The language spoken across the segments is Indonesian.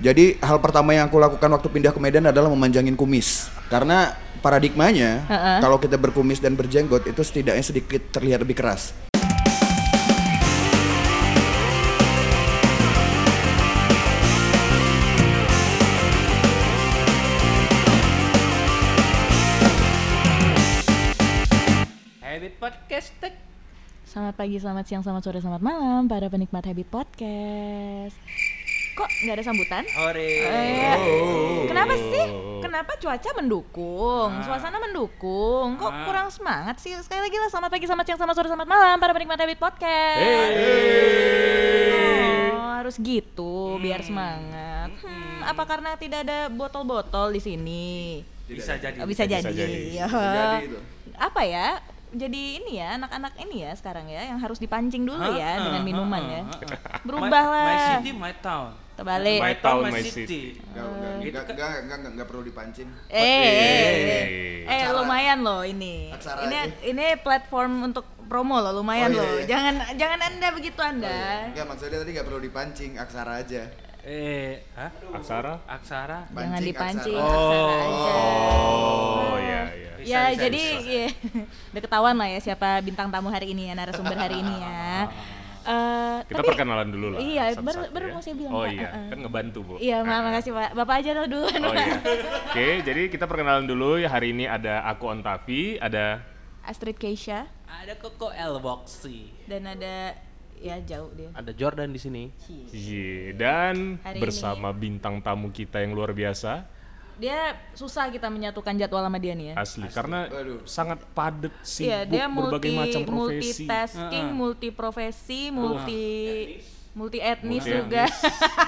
Jadi hal pertama yang aku lakukan waktu pindah ke Medan adalah memanjangin kumis. Karena paradigmanya Heeh. kalau kita berkumis dan berjenggot itu setidaknya sedikit terlihat lebih keras. Habit Podcast. Selamat pagi, selamat siang, selamat sore, selamat malam para penikmat Habit Podcast. Kok nggak ada sambutan? Ore. Eh, Kenapa sih? Kenapa cuaca mendukung, Ah. suasana mendukung? Kok Ah. kurang semangat sih? Sekali lagi lah, selamat pagi, selamat siang, selamat sore, selamat malam para penikmat Habit Podcast. Oh, harus gitu biar semangat. Hmm, apa karena tidak ada botol-botol di sini? Bisa jadi. Oh, bisa, jadi. jadi. Ya. Bisa jadi itu. Apa ya? Jadi ini ya anak-anak ini ya sekarang ya yang harus dipancing dulu ya dengan minuman ya. Berubahlah. My, my city, my town. Terbalik. My My town, my city. Enggak, enggak, enggak, kan. enggak, enggak, enggak, enggak perlu dipancing. Eh, eh, eh, eh, lumayan loh ini. Ini aja. ini platform untuk promo loh, lumayan Oh, iya, loh. iya. Jangan jangan anda begitu anda. Enggak, maksudnya tadi enggak perlu dipancing, aksara aja. Eh, hah? Aksara? Aksara. Jangan Pancing, dipancing, aksara. aksara aja. Oh, iya, iya. Bisa, ya bisa, jadi bisa. ya, udah ketahuan lah ya siapa bintang tamu hari ini ya narasumber hari ini ya. Eh, Kita tapi- perkenalan dulu lah. Iya, satu-satu baru ya. baru mau saya bilang Oh Pak. iya, Heeh. kan ngebantu, Bu. Iya, ma- makasih Pak. Bapak aja lo duluan. Oh iya. Oke, jadi kita perkenalan dulu. Ya, hari ini ada aku Ontavi, ada Astrid Keisha Ada Koko Elboxy. dan ada ya jauh dia. Ada Jordan di sini. Yi, dan Hari bersama bintang tamu kita yang luar biasa, Dia susah kita menyatukan jadwal sama dia nih ya. asli, karena Waduh. sangat padat Iya, dia berbagai multi macam profesi. multitasking, multi profesi, multi multi etnis Multi juga.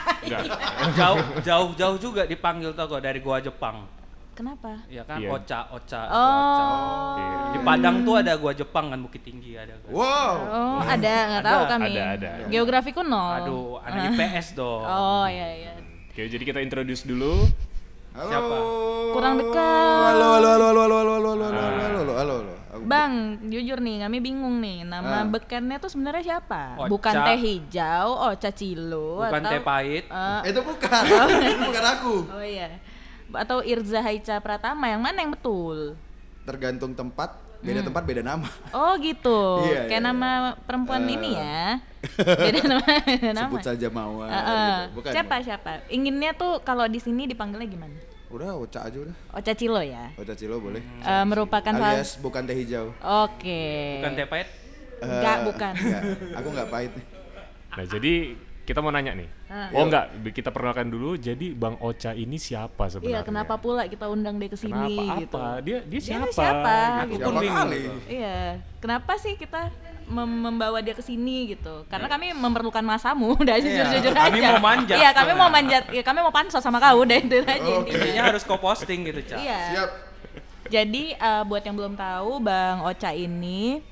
Jauh, jauh, jauh juga dipanggil toko dari gua Jepang. Kenapa? Ya kan, Iya. Ocha, Ocha, Oh. Ocha. Iya. Di Padang tuh ada gua Jepang kan Bukit Tinggi ada. kan. Wow. Oh, ada nggak tahu Ada, kami. ada, ada. Geografiku nol. Aduh, anak IPS dong. Oh, iya iya. Oke, jadi kita introduce dulu. Halo. Siapa? Kurang dekat. Halo, halo, halo, halo, halo, halo, halo, halo, halo, halo, halo, halo, Bang, jujur nih, kami bingung nih. Nama Ah. bekennya tuh sebenarnya siapa? Ocha. Bukan teh hijau, Ocha Cilo Bukan atau teh pahit. Eh, Itu bukan, itu bukan aku. oh iya. Atau Irza Haica Pratama, yang mana yang betul? Tergantung tempat, beda tempat beda nama. Oh gitu, Iya, kayak iya, nama perempuan Eh. ini ya. Beda nama. beda nama. Sebut saja Mawar. Eh, eh. gitu. Bukan. Siapa siapa? Inginnya tuh kalau di sini dipanggilnya gimana? Udah, Oca aja udah. Ocha Cilo ya. Oca Cilo boleh. Eh, merupakan salah. Alias bukan teh hijau. Oke. Bukan teh pahit. Enggak, Eh, bukan. enggak. Aku enggak pahit nih. Nah, jadi kita mau nanya nih. Ah. Oh enggak, kita perkenalkan dulu. Jadi Bang Ocha ini siapa sebenarnya? Iya, kenapa pula kita undang dia ke sini Kenapa? gitu? Apa? Dia dia Dia siapa? tuh siapa? Aku gitu. Siapa bingung. kali? Iya, kenapa sih kita mem- membawa dia ke sini gitu? Karena kami memerlukan masamu, udah jujur-jujur aja. kami mau manjat Iya, kami mau manjat. Ya, kami mau pansos sama kau deh itu aja Oh, intinya. Harus kau posting gitu, Cak. Iya. Siap. Jadi eh, buat yang belum tahu, Bang Ocha ini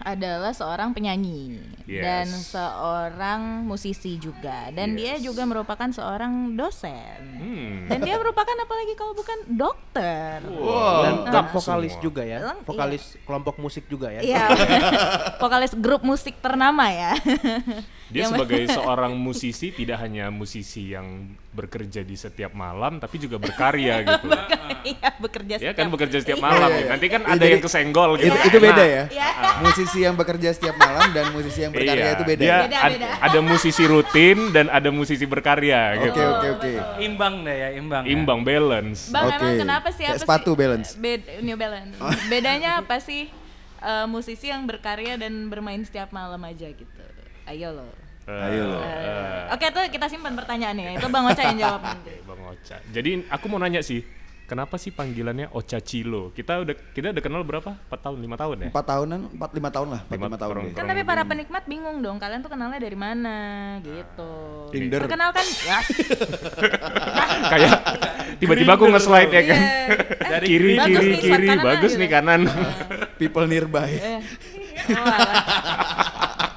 adalah seorang penyanyi Yes. dan seorang musisi juga dan dia Yes. juga merupakan seorang dosen. Hmm. Dan dia merupakan apalagi kalau bukan dokter. Wow. dan, Lengkap vokalis semua. juga ya Leng- vokalis kelompok musik juga ya Iya. Vokalis grup musik ternama ya. Dia Yang- sebagai seorang musisi tidak hanya musisi yang bekerja di setiap malam tapi juga berkarya gitu. Iya, bekerja Ya setiap kan bekerja setiap Iya. malam. Iya, ya. iya. Nanti kan Iya, ada jadi- yang kesenggol gitu. Itu, itu beda Nah, ya. Iya. Musisi yang bekerja setiap malam dan musisi yang berkarya iya, itu beda. Dia Beda, ad- beda. ada musisi rutin dan ada musisi berkarya gitu. Oke, oke, oke. Imbang deh ya, imbang. ya. Imbang balance. Bang, Oke. emang kenapa sih Kayak apa sepatu sih? balance. Bed- New Balance. Bedanya apa sih eh, musisi yang berkarya dan bermain setiap malam aja gitu? Ayo loh. Ayo loh. Eh, Oke tuh kita simpan pertanyaannya. Itu Bang Ocha yang jawab nanti. Oke, Bang Ocha. Jadi aku mau nanya sih, kenapa sih panggilannya Ocha Cilo? Kita udah kita udah kenal berapa? 4 tahun, 5 tahun ya? Empat tahunan, empat lima tahun lah, empat Lima lima tahun tahun. deh. Kan tapi para penikmat bingung dong, kalian tuh kenalnya dari mana gitu. Tinder. Perkenalkan ya. Kayak tiba-tiba aku nge-slide ya kan. Iya. Eh, kiri, bagus kiri, nih, kiri, kanan bagus nih kanan. People nearby. Eh. Oh.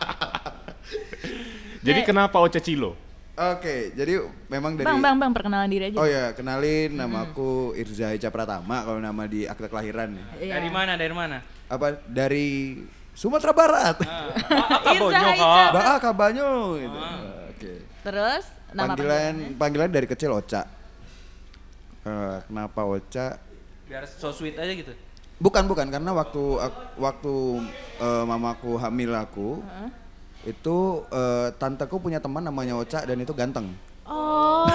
Jadi kenapa Ocha Cilo? Oke, jadi memang dari Bang, bang, bang, perkenalan diri aja. Oh ya, kenalin nama aku Irza Eca Pratama kalau nama di akte kelahiran ya. Iya. Dari mana? Dari mana? Apa dari Sumatera Barat. Ah, apa Irza bonyok, Haica. ha? Baa Kabanyo gitu. Ah. Oke. Terus Nama panggilan panggilan dari kecil Ocha. Eh, kenapa Ocha? Biar so sweet aja gitu. Bukan bukan karena waktu ak- waktu eh, mamaku hamil aku itu eh, tanteku punya teman namanya Ocha dan itu ganteng. Oh.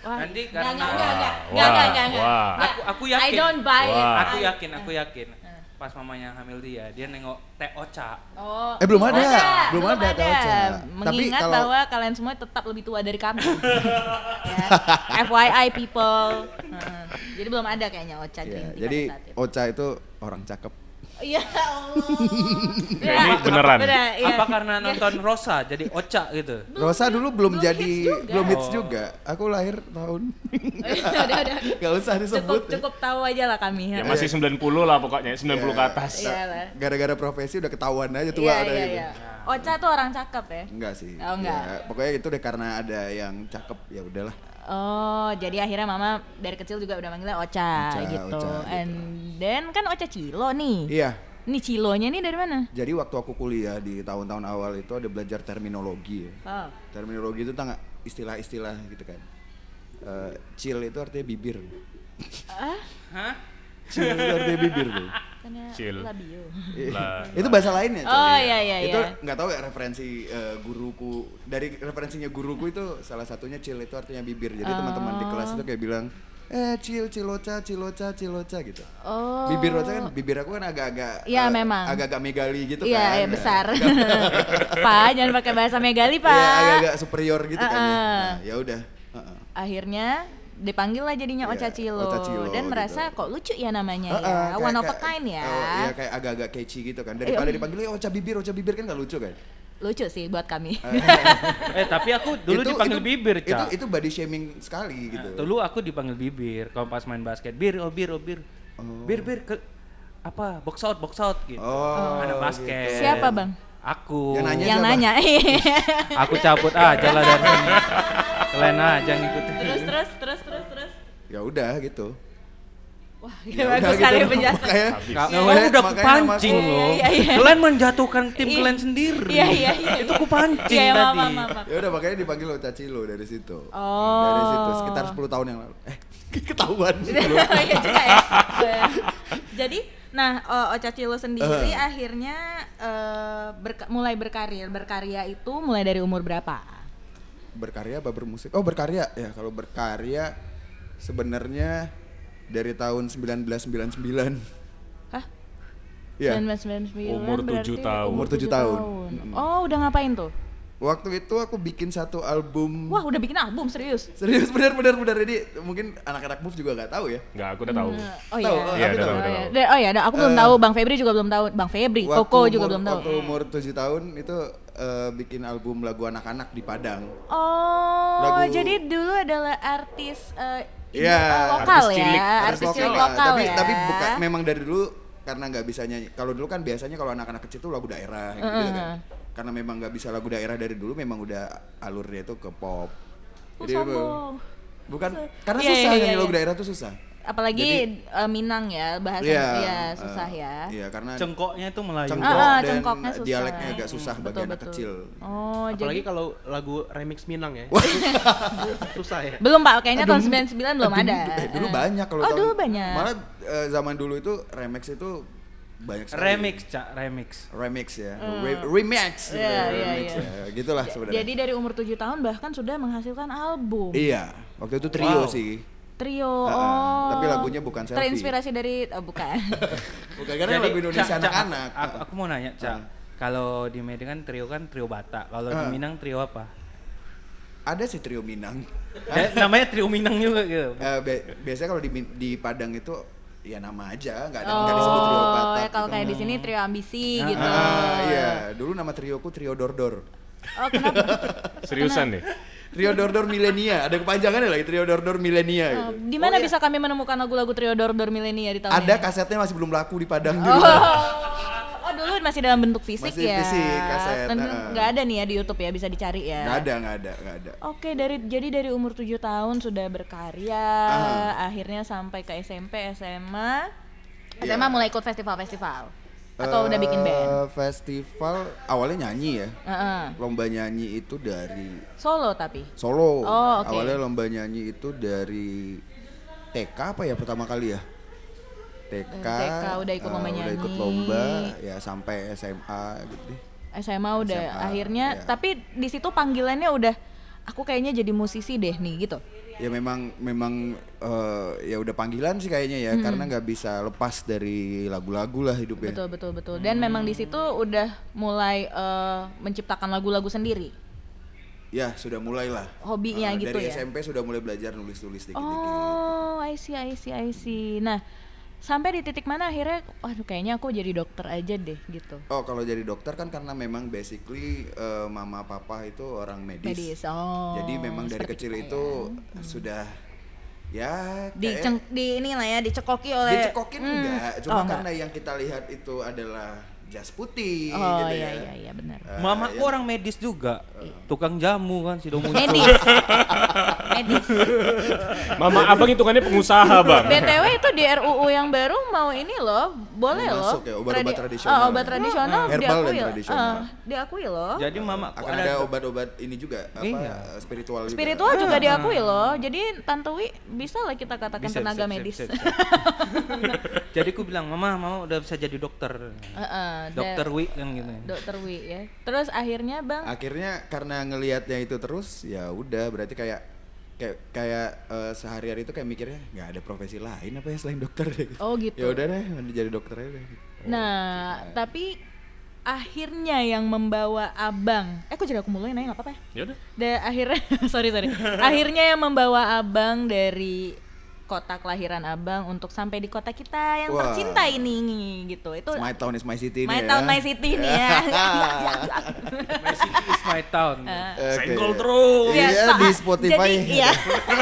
Wah. Nanti Nggak, karena- nggak, nggak, nggak. Wah, Nggak, nggak, nggak, nggak. wah. Nggak. Aku- aku yakin. I don't buy it. Wah. Aku yakin, aku yakin. Pas mamanya hamil dia, dia nengok teh Ocha. Oh, Eh, belum ada. Belum ada, Teh Ocha. Tapi Mengingat kalau- bahwa kalian semua tetap lebih tua dari kami. ya. FYI people. Heeh. Jadi belum ada kayaknya Ocha Green Tea jadi. Ocha itu orang cakep. Iya Allah. Ini beneran. Bener, iya. Apa karena nonton Rosa jadi Ocha gitu? Rosa dulu belum belum jadi hits juga. belum hits Oh. juga. Aku lahir tahun. udah, udah. Gak usah disebut. Cukup cukup tahu aja lah kami. Ya heeh. masih 90 lah pokoknya, 90 ke atas. Iya lah. Gara-gara profesi udah ketahuan aja tua Iya ada iya gitu. iya. Ocha tuh orang cakep ya. Enggak sih. Oh, enggak. Ya, pokoknya itu deh karena ada yang cakep ya udahlah. Oh, jadi akhirnya mama dari kecil juga udah manggilnya Ocha, Ocha, gitu. Ocha, gitu. And then kan Ocha Cilo nih. Iya. Ini Cilonya nih dari mana? Jadi waktu aku kuliah di tahun-tahun awal itu ada belajar terminologi ya. Oh. Terminologi itu tentang istilah-istilah gitu kan. Eh, chill itu artinya bibir. Hah? Chill artinya bibir tuh. Chill. labio. Lah. itu bahasa lainnya. Coy. Oh, iya, iya, Itu iya. nggak tahu ya referensi eh, guruku dari referensinya guruku itu salah satunya chill itu artinya bibir. Jadi teman-teman di kelas itu kayak bilang eh chill ciloca ciloca ciloca gitu. Oh. Bibir Roca kan bibir aku kan agak-agak Iya, eh, memang. agak-agak megali gitu Iya, kan. iya Ya. besar. Pak, jangan pakai bahasa megali, Pak. Iya, agak-agak superior gitu kan ya. Nah, ya udah. Heeh. Akhirnya dipanggil lah jadinya Iya, Ocha Cilo. Ocha Cilo dan gitu. merasa kok lucu ya namanya Heeh, ya. kayak- One of a kind ya. Oh, iya kayak agak-agak catchy gitu kan. Daripada Iya. dipanggil "Eh, Ocha bibir, Ocha bibir kan gak lucu kan? Lucu sih buat kami. Eh tapi aku dulu Itu- dipanggil itu- bibir, Itu Ca. itu body shaming sekali gitu. Nah, dulu aku dipanggil bibir kalau pas main basket. Bir, oh bir, oh bir. Bir, bir ke apa? Box out, box out gitu. Oh, Anak basket. Siapa, Bang? Aku. Yang nanya Yang siapa? nanya. Aku cabut aja lah dari sini. Kalian aja ngikutin. terus terus terus terus terus. Ya udah gitu. Wah, Ya bagus udah sekali gitu. penjelasan. Kamu udah kupancing loh. Iya, iya. Kalian menjatuhkan tim Iya. kalian sendiri. Iya iya iya. Itu kupancing Iya, maaf, tadi. maaf, maaf, maaf. Ya udah makanya dipanggil Ocha Cilo dari situ. Oh. Dari situ sekitar 10 tahun yang lalu. Eh, ketahuan. Iya juga ya. Jadi, nah O- Ocha Cilo sendiri Eh. akhirnya eh, berka- mulai berkarir. Berkarya itu mulai dari umur berapa? berkarya apa bermusik? Oh, berkarya. Ya, kalau berkarya sebenarnya dari tahun 1999. Hah? Iya. 1999 Umur berarti tujuh tahun. Umur tujuh tahun. Oh, udah ngapain tuh? Waktu itu aku bikin satu album. Wah, udah bikin album serius. Serius benar benar benar ini mungkin anak-anak move juga nggak tahu ya. Enggak, aku udah tahu. Oh iya. oh, Iya, tapi udah tahu. tahu, Oh, iya. Oh iya, aku belum Eh, tahu, Bang Febri juga belum tahu. Bang Febri, Koko juga umur- belum tahu. Waktu umur 7 tahun itu eh, bikin album lagu anak-anak di Padang. Oh, Lagu- jadi dulu adalah artis eh, Iya, eh, lokal artis ya, cilik, artis Artis cilik lokal, lokal tapi ya. tapi bukan memang dari dulu karena nggak bisa nyanyi. Kalau dulu kan biasanya kalau anak-anak kecil tuh lagu daerah gitu kan. Karena memang nggak bisa lagu daerah dari dulu memang udah alurnya itu ke pop. Oh, Jadi sombong. bukan karena Iya, susah iya, nyanyi iya, lagu daerah tuh susah. Apalagi Jadi- eh, Minang ya, bahasa Iya, ya eh, susah ya. Iya, karena Cengkoknya itu Melayu. cengkok Ah, ah, dan cengkoknya susah. dialeknya agak susah bagi Betul, anak betul. kecil. Oh, Apalagi jadi kalau lagu remix Minang ya. Susah ya. belum Pak, kayaknya tahun 99 belum ada. Dulu, eh, dulu banyak kalau Oh, tahun- dulu banyak. Malah eh, zaman dulu itu remix itu banyak sekali. Remix, Cak, remix. remix ya. Re- remix. Hmm. Iya, iya, remix iya. ya. Gitulah sebenarnya. Jadi dari umur 7 tahun bahkan sudah menghasilkan album. Iya, waktu itu trio Wow. sih. Trio. Ah, ah. Oh. Tapi lagunya bukan selfie. Terinspirasi dari oh, bukan. Bukan karena lagu Indonesia anak-anak. Aku, aku mau nanya, Cak. Ah. Kalau di Medan kan trio kan trio Batak. Kalau di Ah. Minang trio apa? Ada sih trio Minang. Ya, namanya trio Minang juga gitu. Eh, bi- biasanya kalau di di Padang itu ya nama aja, nggak ada nggak disebut trio Oh, Batak. ya kalau gitu. kayak di sini trio ambisi Ah, gitu. Ah, iya, dulu nama trioku trio Dordor. Oh, kenapa? Seriusan nih? Trio Dordor Milenia, ada kepanjangannya lagi Trio Dordor Milenia Oh, gitu. di mana Oh, iya. bisa kami menemukan lagu-lagu trio Dor Dor Milenia di tahun Ada ini? kasetnya masih belum laku di Padang di Oh. rumah. dulu masih dalam bentuk fisik Masih ya. fisik, kaset, heeh. nggak ada nih ya di YouTube ya, bisa dicari ya. Nggak ada, nggak ada, nggak ada. Oke, dari jadi dari umur 7 tahun sudah berkarya, Ah. akhirnya sampai ke SMP, SMA. Iya. SMA mulai ikut festival-festival. Atau udah bikin band? Eh, Festival awalnya nyanyi ya. Heeh. Lomba nyanyi itu dari Solo tapi. Solo. Oh, oke. Awalnya lomba nyanyi itu dari TK apa ya pertama kali ya? TK. Dari TK udah ikut eh, lomba Udah ikut lomba ya sampai SMA gitu deh. SMA udah SMA, akhirnya iya. tapi di situ panggilannya udah aku kayaknya jadi musisi deh nih gitu. Ya memang memang eh, ya udah panggilan sih kayaknya ya karena nggak bisa lepas dari lagu-lagu lah hidupnya. Betul betul betul. Dan memang di situ udah mulai eh, menciptakan lagu-lagu sendiri. Ya sudah mulai lah. Hobinya Eh, gitu dari ya. SMP sudah mulai belajar nulis-nulis dikit-dikit. Oh, I see, I see, I see. Nah, sampai di titik mana akhirnya, waduh kayaknya aku jadi dokter aja deh gitu. Oh kalau jadi dokter kan karena memang basically eh, mama papa itu orang medis. Medis. Oh. Jadi memang dari kecil kita itu sudah ya di ceng- di ini lah ya dicekoki oleh dicekokin Hmm. enggak, Oh, cuma enggak. karena yang kita lihat itu adalah jas putih Oh gitu iya ya. iya iya benar. Eh, Mamaku yang- orang medis juga. Tukang jamu kan si muncul. Medis. Medis. Mama abang hitungannya pengusaha bang. BTW itu di RUU yang baru mau ini loh, boleh loh. masuk ya, obat-obat Tradi- tradisional. Oh, obat tradisional Herbal dan diakui. tradisional. eh, diakui loh. Jadi mamaku akan ada obat-obat ini juga apa Iya. spiritual juga. Spiritual juga diakui loh. Jadi Tante Wi bisa lah kita katakan Bisa, tenaga bisa, bisa, medis. bisa, bisa. Jadi aku bilang, mama mau udah bisa jadi dokter. Heeh, Dokter Wi kan gitu. ya. Dokter Wi ya. Terus akhirnya Bang Akhirnya karena ngelihatnya itu terus ya udah berarti kayak kayak kayak eh, sehari-hari itu kayak mikirnya nggak ada profesi lain apa ya selain dokter Oh, gitu. Ya udah deh jadi dokter aja. deh. Nah, tapi akhirnya yang membawa abang, eh kok jadi aku mulai nanya nggak apa-apa ya? Ya udah. Da, akhirnya, sorry sorry, akhirnya yang membawa abang dari kota kelahiran abang untuk sampai di kota kita yang Wah. tercinta ini gitu. Itu My town is my city my nih town ya. my city nih ya. My city is my town. Oke. Senggol terus. Iya, so- di Spotify. Jadi, iya.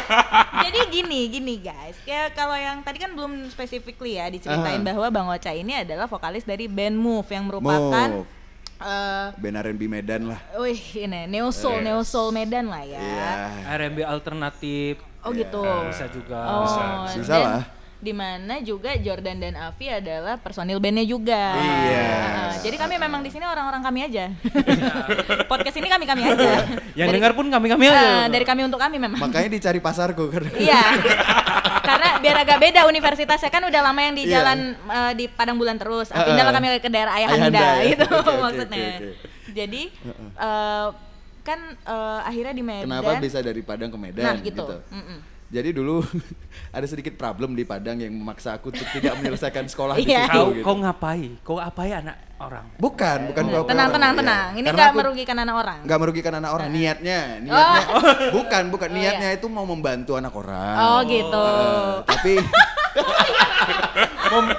jadi gini, gini guys. Ya kalau yang tadi kan belum specifically ya diceritain Aha. bahwa Bang Ocha ini adalah vokalis dari band Move yang merupakan Move. eh Band R&B Medan lah. wih ini neo soul, neo soul Medan lah ya. Iya. R&B alternatif. Oh gitu. Bisa juga. Oh, Bisa dan lah. Di mana juga Jordan dan Avi adalah personil bandnya juga. Iya. Ah, jadi kami memang di sini orang-orang kami aja. Podcast ini kami kami aja. Yang Dari- dengar pun kami-kami Ah, aja. dari kami untuk kami memang. Makanya dicari pasarku karena Iya. Karena biar agak beda universitasnya kan udah lama yang di Iya. jalan eh, di Padang Bulan terus. Heeh. Pindahlah kami ke daerah Ayahanda, Ayahanda, ya. gitu oke, maksudnya. oke, oke. Jadi eh, kan eh, akhirnya di Medan. kenapa bisa dari Padang ke Medan Nah, gitu. Mm-mm. Jadi dulu ada sedikit problem di Padang yang memaksa aku untuk tidak menyelesaikan sekolah di Iya. situ. Kau, gitu. kau ngapai? Kau apai anak orang? Bukan, bukan kau Tenang, tenang, Iya. tenang. Ini Karena nggak merugikan anak orang. nggak merugikan anak orang niatnya, niatnya bukan, bukan Oh, iya. niatnya itu mau membantu anak orang. Oh gitu. Eh, tapi Mem-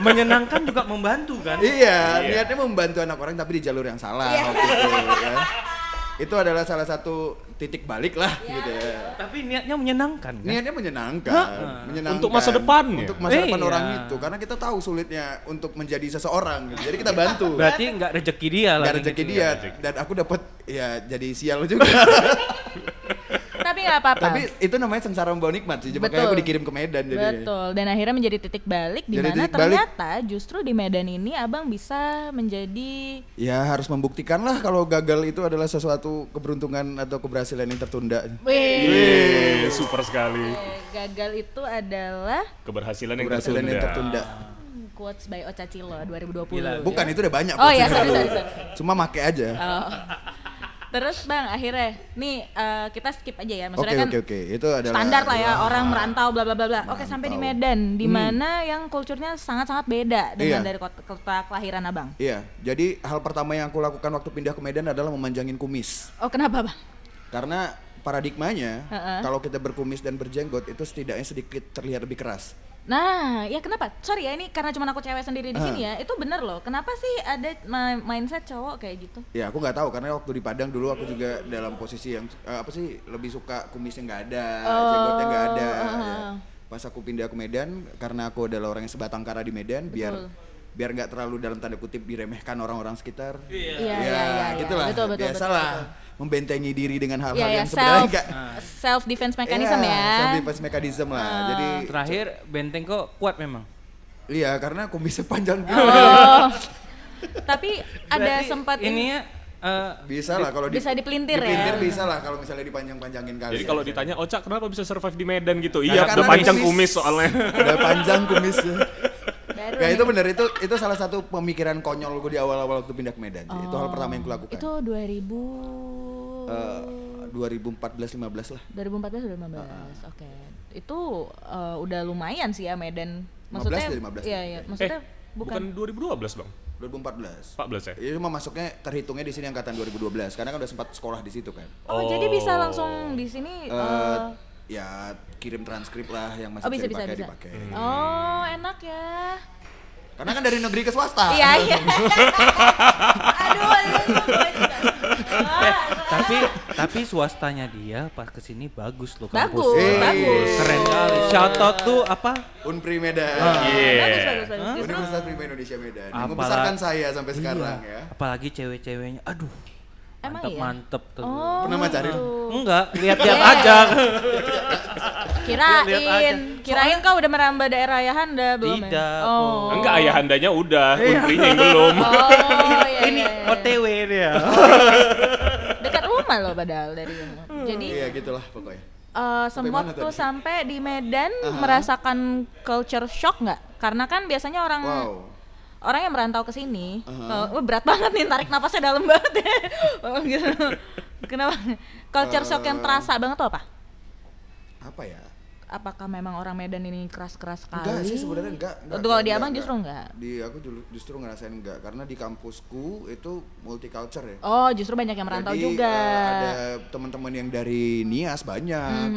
menyenangkan juga membantu kan? iya, niatnya membantu anak orang tapi di jalur yang salah Iya. waktu itu ya. Itu adalah salah satu titik balik lah Iya. gitu ya. Tapi niatnya menyenangkan kan? Niatnya menyenangkan, menyenangkan. Untuk masa depannya. Untuk masa depan Iya. orang itu, karena kita tahu sulitnya untuk menjadi seseorang. Gitu. Jadi kita bantu. Berarti nggak rezeki dia lah. Gak gitu. rezeki dia dan aku dapat ya jadi sial juga. Tapi nggak apa-apa. Tapi itu namanya sengsara membawa nikmat sih. Makanya Betul. aku dikirim ke Medan jadi. Betul. Dan akhirnya menjadi titik balik di mana titik balik. ternyata justru di Medan ini Abang bisa menjadi Ya harus membuktikan lah kalau gagal itu adalah sesuatu keberuntungan atau keberhasilan yang tertunda. Wih, Eh, super sekali. gagal itu adalah Keberhasilan yang Keberhasilan yang tertunda. tertunda. quotes by Ocha Cilo 2020. Gila. Bukan itu udah banyak. Oh ya, quotes-nya sorry, sorry, sorry. Cuma make aja. Oh. Terus Bang, akhirnya nih eh, kita skip aja ya. Maksudnya kan oke oke. Itu adalah standar lah ya orang merantau bla bla bla bla. Oke, sampai di. Medan di mana yang kulturnya sangat-sangat beda dengan Iya. dari kota, kota kelahiran Abang. Iya, jadi hal pertama yang aku lakukan waktu pindah ke Medan adalah memanjangin kumis. Oh, kenapa, Bang? Karena paradigmanya Heeh. kalau kita berkumis dan berjenggot itu setidaknya sedikit terlihat lebih keras. Nah, ya kenapa? Sorry ya ini karena cuma aku cewek sendiri di Ah. sini ya. Itu bener loh. Kenapa sih ada mindset cowok kayak gitu? Ya aku nggak tahu karena waktu di Padang dulu aku juga dalam posisi yang eh, apa sih lebih suka kumisnya nggak ada, Oh, jenggotnya nggak ada. ah. ya. Pas aku pindah ke Medan karena aku adalah orang yang sebatang kara di Medan biar Betul. biar nggak terlalu dalam tanda kutip diremehkan orang-orang sekitar. Iya, ya, iya, iya, iya. gitulah. Betul, betul, Biasalah betul, membentengi diri dengan hal-hal Iya, ya, yang sebenarnya self nggak self defense mechanism Iya, ya. Self defense mechanism lah. Jadi Terakhir benteng kok kuat memang. Iya, karena kumisnya panjang gitu. Oh. Tapi ada Berarti sempat ini ya eh, Bisa lah kalau di- Bisa dipelintir ya? dipelintir bisa lah kalau misalnya dipanjang-panjangin kali. Jadi kalau ditanya Oca kenapa bisa survive di Medan gitu? Nah, Iya, karena udah panjang kumis. kumis soalnya. udah panjang kumisnya. Baru Ya itu bener itu itu salah satu pemikiran konyol gue di awal-awal waktu pindah ke Medan. Jadi Itu hal pertama yang gue lakukan. Itu 2000 Eh, 2014-15 lah. 2014 udah 15. Oke. Itu eh, udah lumayan sih ya Medan. 15 Maksudnya dari 15. Iya, iya. Maksudnya eh, bukan, bukan 2012, Bang. 2014. 14 ya? Itu cuma masuknya terhitungnya di sini angkatan 2012 karena kan udah sempat sekolah di situ kan. Oh, jadi bisa langsung di sini Eh, eh, ya kirim transkrip lah yang masih Oh, bisa bisa dipakai bisa. dipakai. Oh, enak ya. Karena kan dari negeri ke swasta. Iya, iya. Aduh, tapi tapi swastanya dia pas ke sini bagus loh Bagus, kampusnya. Eh, bagus. Keren kali. Shout out tuh apa? Unpri Medan. Iya. Bagus, bagus, bagus. Justru Universitas Prima Indonesia Medan. Apalagi- membesarkan saya sampai sekarang Iya. ya. Apalagi cewek-ceweknya. Aduh. Emang Mantep iya? mantep tuh. Oh, Pernah macarin? gitu. Enggak, lihat-lihat Iya. aja. Kirain, Lihat aja. kirain kau udah merambah daerah Ayahanda belum ya? Tidak, Oh. Enggak, ayahandanya udah, untrinya yang belum. Oh, iya, Ini iya, iya. OTW dia. Dekat rumah loh padahal dari rumah. Jadi Iya gitulah pokoknya. eh semua tuh tadi? sampai di Medan merasakan culture shock nggak? Karena kan biasanya orang Wow. Orang yang merantau ke sini, kalau- wah, berat banget nih tarik napasnya dalam banget ya. Oh, gitu. Kenapa? Culture shock yang terasa banget tuh apa? Apa ya? Apakah memang orang Medan ini keras-keras sekali? Enggak sih sebenarnya enggak. enggak kalau di abang justru enggak. Di aku justru ngerasain enggak karena di kampusku itu multicultural ya. Oh, justru banyak yang merantau Jadi, juga. eh, ada teman-teman yang dari Nias banyak,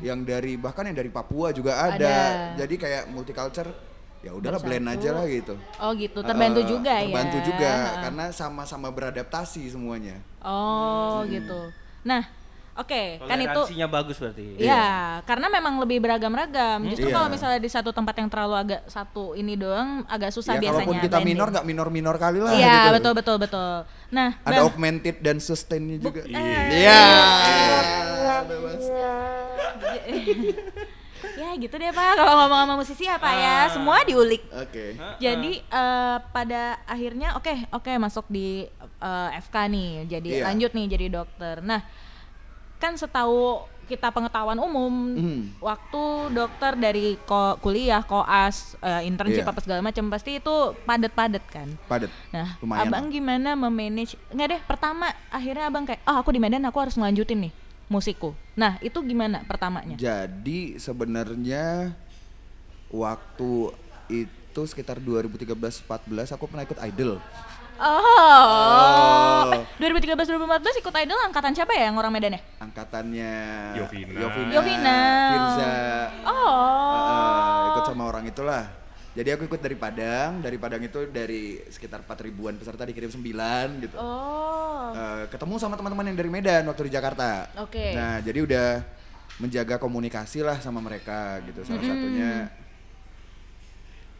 yang dari bahkan yang dari Papua juga ada. Hmm. Ada. Jadi kayak multicultural ya udahlah blend aja lah gitu. Oh gitu, terbantu Eh, juga ya. Terbantu juga Ha-ha. karena sama-sama beradaptasi semuanya. Oh gitu. Nah, oke, kan itu Toleransinya bagus berarti. Ya, karena memang lebih beragam-ragam. Justru Iya. kalau misalnya di satu tempat yang terlalu agak satu ini doang agak susah ya biasanya. kalaupun kita blending. minor nggak minor-minor kali lah Iya, gitu. betul betul betul. Nah, Ada Bang, augmented dan sustainnya juga. Iya. Iya. Bebas. Ya gitu deh Pak. Kalau ngomong sama musisi apa ya, semua diulik. Oke. Jadi eh, pada akhirnya oke oke masuk di eh, FK nih, jadi Iya. lanjut nih jadi dokter. Nah, kan setahu kita pengetahuan umum, Hmm. waktu dokter dari ko kuliah, koas, eh, internship Iya. apa segala macam pasti itu padat-padat kan. Padat. Nah, Lumayan abang lah. gimana memanage? Nggak deh, pertama akhirnya abang kayak, ah aku di Medan aku harus ngelanjutin nih musikku. Nah itu gimana pertamanya? Jadi sebenarnya waktu itu sekitar 2013-14 aku pernah ikut idol. Oh, eh, 2013-2014 ikut idol angkatan siapa ya yang orang Medan ya? Angkatannya Yovina. Yovina, Yovina. Firza. Oh, Eh, ikut sama orang itulah. Jadi aku ikut dari Padang, dari Padang itu dari sekitar 4 ribuan peserta dikirim 9 gitu. oh, Eh, ketemu sama teman-teman yang dari Medan waktu di Jakarta. Oke. Nah, jadi udah menjaga komunikasi lah sama mereka gitu. Salah satunya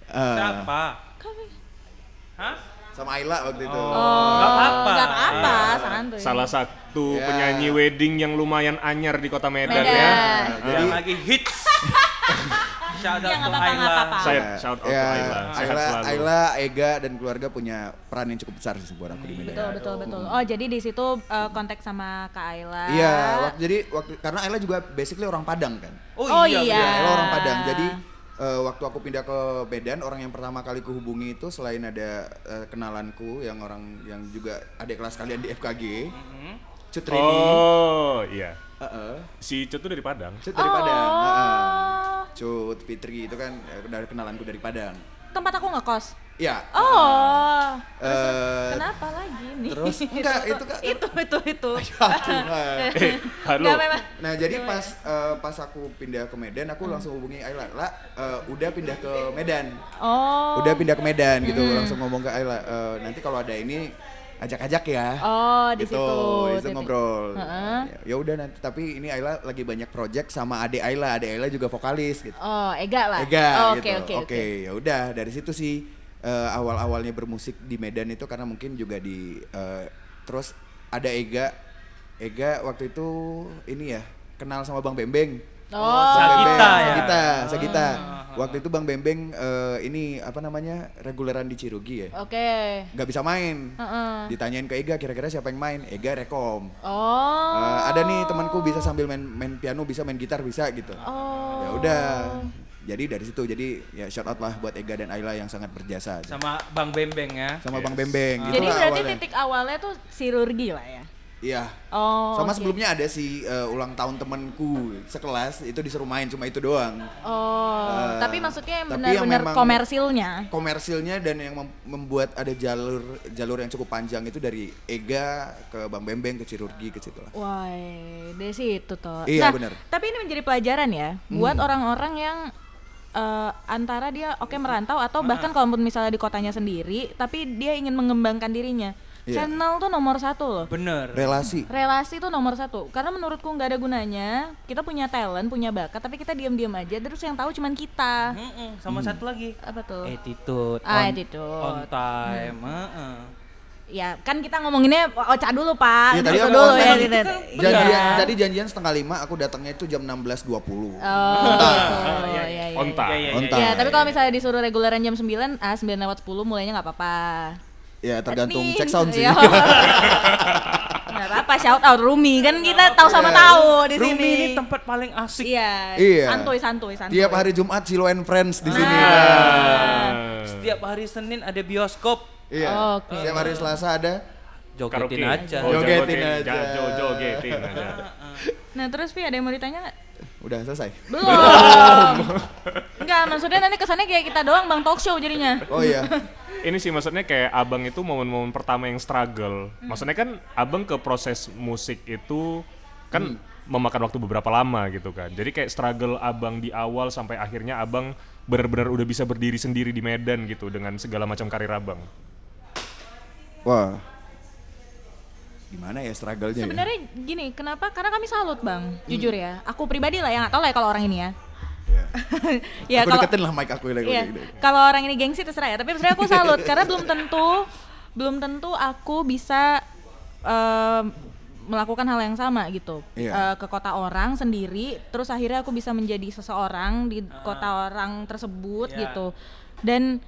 eh, Siapa? Hah? Sama Ayla waktu itu. oh, Nggak apa-apa. nggak apa-apa, santuy. Salah satu Ya. penyanyi wedding yang lumayan anyar di kota Medan, Medan. ya. Jadi Yang lagi hits. Shout out Iya, to nggak Ayla. Saya ya, shout out ya, to Ayla. Ayla. Ayla, Ega dan keluarga punya peran yang cukup besar sih buat aku di Medan. betul betul betul. Oh, jadi di situ eh, kontak sama Kak Ayla. Iya, waktu, jadi waktu karena Ayla juga basically orang Padang kan. Oh, iya. Iya, Ayla orang Padang. Jadi eh, waktu aku pindah ke Medan, orang yang pertama kali kuhubungi itu selain ada eh, kenalanku yang orang yang juga adik kelas kalian di FKG, Cutrini. Oh, iya. Heeh. Si Cut tuh dari Padang. Cut dari Padang. heeh. Oh, Cut Fitri itu kan eh, dari kenalanku dari Padang. Tempat aku ngekos. Iya. Oh, Eh, kenapa lagi nih? terus enggak itu kan itu itu itu. Ya. Eh, halo. Nah jadi pas eh, pas aku pindah ke Medan, aku langsung hubungi Ayla, lah eh, udah pindah ke Medan, Oh. udah pindah ke Medan gitu, langsung ngomong ke Ayla, "Eh, nanti kalau ada ini ajak-ajak ya. Oh, di gitu, situ. titik. ngobrol. Heeh. Ya- Ya udah nanti, tapi ini Ayla lagi banyak project sama adik Ayla, adik Ayla juga vokalis gitu. Oh, Ega lah. Ega Oh, gitu. Oke, oke, oke. ya udah dari situ sih eh, awal-awalnya bermusik di Medan itu karena mungkin juga di eh, terus ada Ega. Ega waktu itu ini ya kenal sama Bang Bembeng. Oh. Sagita ya? Sagita, Sagita. Waktu itu Bang Bembeng eh, ini apa namanya reguleran di Cirugi ya. Oke. Nggak bisa main. Heeh. Ditanyain ke Ega kira-kira siapa yang main? Ega rekom. Oh. Eh, ada nih temanku bisa sambil main main piano, bisa main gitar, bisa gitu. Oh. Ya udah. Jadi dari situ jadi ya shout out lah buat Ega dan Ayla yang sangat berjasa. Sama Bang Bembeng ya. Sama Bang Bembeng. Jadi Itulah berarti awalnya. titik awalnya tuh sirurgi lah ya. Iya. Oh. Sama oke. sebelumnya ada si eh, ulang tahun temanku sekelas itu disuruh main cuma itu doang. Oh, Eh, tapi maksudnya yang benar-benar komersilnya. Komersilnya dan yang mem- membuat ada jalur jalur yang cukup panjang itu dari Ega ke Bang Bembeng ke Chirurgi ke situ lah. Wah, dari situ toh. Iya, nah, benar. Tapi ini menjadi pelajaran ya buat orang-orang yang eh, antara dia oke merantau atau bahkan kalaupun misalnya di kotanya sendiri, tapi dia ingin mengembangkan dirinya. Iya. Channel tuh nomor satu loh. Bener. Relasi. Relasi itu nomor satu karena menurutku nggak ada gunanya kita punya talent punya bakat tapi kita diam-diam aja terus yang tahu cuman kita Mm-mm, Sama satu lagi. apa tuh Attitude. Ah, on- attitude. On time. heeh. ya kan kita ngomonginnya Ocha dulu pak Iya, tadi aku dulu ya gitu. Janjian, Iya. Tadi janjian setengah lima, aku datangnya itu jam 16.20. oh gitu ya, ya, On time. Iya, iya, On iya, time. Ya, tapi kalau misalnya disuruh reguleran jam 9, ah 9 lewat 10 mulainya nggak apa-apa. Ya tergantung Nih, cek sound sih. ya. Nggak apa-apa, shout out Rumi kan kita tahu sama Iya. tahu di Rumi sini. ini tempat paling asik. Iya, Iya. santuy santuy santuy. Tiap hari Jumat Silo and Friends di sini. Nah. Setiap hari Senin ada bioskop. Iya. Oke. Setiap hari Selasa ada. Jogetin aja. Oh, Jogetin jogetin aja. Ja- jo- jogetin aja. Nah, terus Pi ada yang mau ditanya nggak? Udah selesai. Belum. Enggak, maksudnya nanti kesannya kayak kita doang Bang talk show jadinya. Oh iya. Ini sih maksudnya kayak abang itu momen-momen pertama yang struggle. Maksudnya kan abang ke proses musik itu kan memakan waktu beberapa lama gitu kan. Jadi kayak struggle abang di awal sampai akhirnya abang benar-benar udah bisa berdiri sendiri di Medan gitu dengan segala macam karir abang. Wah. Gimana ya struggle-nya ya? Sebenarnya gini, kenapa? Karena kami salut, Bang. Jujur ya. Aku pribadi lah yang nggak tahu lah ya kalau orang ini ya. Iya. ya aku kalau deketin lah mic aku lagi. Iya, kalau orang ini gengsi terserah ya. Tapi sebenarnya aku salut karena belum tentu belum tentu aku bisa em, melakukan hal yang sama gitu Iya. Eh, ke kota orang sendiri. Terus akhirnya aku bisa menjadi seseorang di kota orang tersebut Iya. gitu. Dan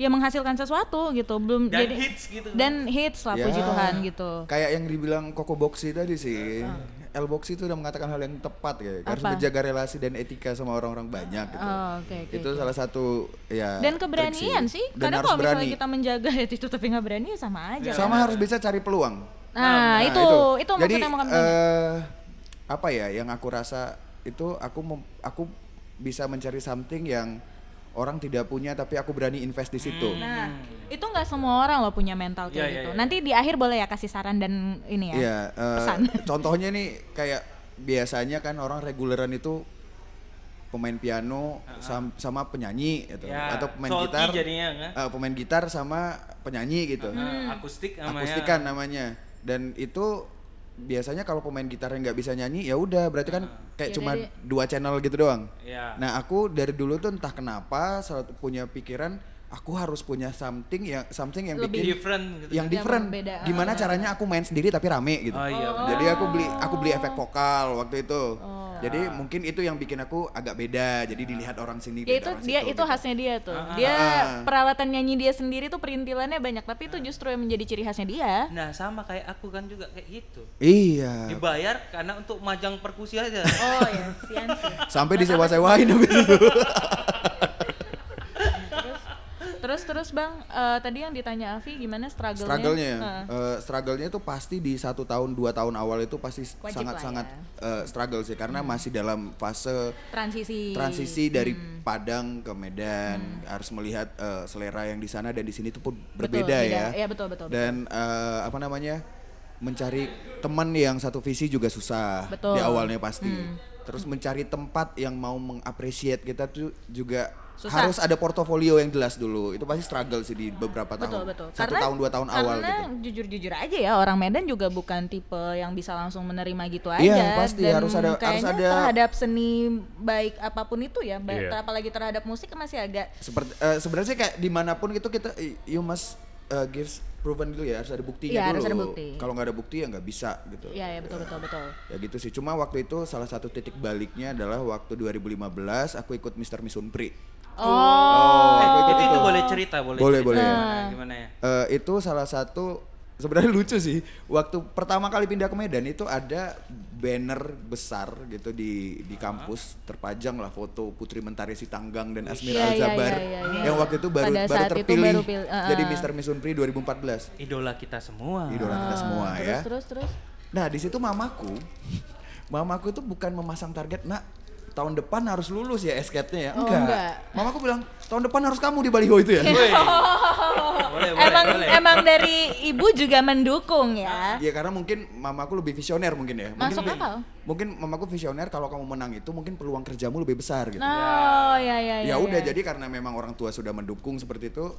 ya menghasilkan sesuatu gitu. Belum Dan jadi hits gitu. Dan hits lah puji Ya. Tuhan gitu. Kayak yang dibilang Koko Boxy tadi sih. El Boxy itu udah mengatakan hal yang tepat ya. Harus Apa? menjaga relasi dan etika sama orang-orang banyak gitu. Oh, oke, oke, itu oke. salah satu ya Dan keberanian sih, Dan karena harus kalau misalnya kita menjaga itu tapi nggak berani ya sama aja. Sama kan? harus bisa cari peluang. Nah, Nah, itu, itu, Jadi maksudnya eh, apa ya yang aku rasa itu aku mem- aku bisa mencari something yang orang tidak punya tapi aku berani invest di situ. Nah, itu nggak semua orang loh punya mental kayak Iya, iya, gitu. iya. Nanti di akhir boleh ya kasih saran dan ini ya. Iya, eh, pesan. contohnya nih kayak biasanya kan orang reguleran itu pemain piano sam- sama penyanyi gitu Ya, atau pemain solki gitar jadinya, kan? eh, pemain gitar sama penyanyi gitu. Nah, akustik namanya. akustikan namanya dan itu biasanya kalau pemain gitar yang nggak bisa nyanyi ya udah berarti kan kayak Ya cuma dua channel gitu doang. Iya. nah aku dari dulu tuh entah kenapa selalu punya pikiran aku harus punya something yang something yang Lebih bikin different gitu. yang Yang different berbeda. gimana Ah. caranya aku main sendiri tapi rame gitu Oh iya. jadi aku beli aku beli efek vokal waktu itu Oh. jadi mungkin itu yang bikin aku agak beda jadi dilihat orang sini Ya itu orang dia situ, itu gitu. khasnya dia tuh. Dia Ah. peralatan nyanyi dia sendiri tuh perintilannya banyak, tapi itu justru yang menjadi ciri khasnya dia. Nah sama kayak aku kan juga kayak gitu. iya Dibayar karena untuk majang perkusi aja. Oh ya, sian sih. sampai disewa-sewain habis itu Terus Bang, eh, tadi yang ditanya Avi gimana struggle-nya? struggle-nya ya Heeh. eh, struggle-nya itu pasti di satu tahun dua tahun awal itu pasti Wajib sangat lah sangat ya. eh, struggle sih karena masih dalam fase transisi. transisi dari Hmm. Padang ke Medan harus melihat eh, selera yang di sana dan di sini itu pun Betul, berbeda beda. ya Iya, betul, betul, betul. dan eh, apa namanya mencari teman yang satu visi juga susah Betul. di awalnya pasti Hmm. terus mencari tempat yang mau mengapresiasi kita tuh juga Susah. harus ada portofolio yang jelas dulu itu pasti struggle sih di beberapa betul tahun betul satu tahun dua tahun awal karena gitu jujur jujur aja ya orang Medan juga bukan tipe yang bisa langsung menerima gitu aja Iya, pasti. dan Harus ada- harus ada- terhadap seni baik apa pun itu ya Iya. apalagi terhadap musik masih agak seperti eh, sebenarnya kayak di mana pun itu kita you must uh, gives proven dulu ya harus ada buktinya Iya, dulu. harus ada bukti. Kalau nggak ada bukti ya nggak bisa gitu. Iya, iya betul betul betul. Ya gitu sih. Cuma waktu itu salah satu titik baliknya adalah waktu 2015 aku ikut Mr. Miss Oh. ikut Jadi itu itu. boleh cerita, boleh. Boleh, cerita. boleh. Gimana, gimana ya? Eh, itu salah satu sebenarnya lucu sih. Waktu pertama kali pindah ke Medan itu ada banner besar gitu di di kampus terpajang lah foto Putri Mentari Sitanggang dan Asmir Iya, iya, Alzabar iya, iya, iya. yang waktu itu baru Pada baru terpilih baru pil- uh, jadi uh. Mr. Miss Unpri 2014. Idola kita semua. Idola kita semua terus, ya. Terus terus. Nah di situ mamaku, mamaku itu bukan memasang target nak tahun depan harus lulus ya SKT-nya ya. Oh, Enggak. enggak. Mamaku bilang tahun depan harus kamu di baliho itu ya. Boleh, boleh, emang boleh. emang dari ibu juga mendukung ya. Iya karena mungkin mamaku lebih visioner mungkin ya. Mungkin, Masuk akal. Mungkin mamaku visioner kalau kamu menang itu mungkin peluang kerjamu lebih besar gitu. Nah, ya ya ya. ya udah ya. jadi karena memang orang tua sudah mendukung seperti itu,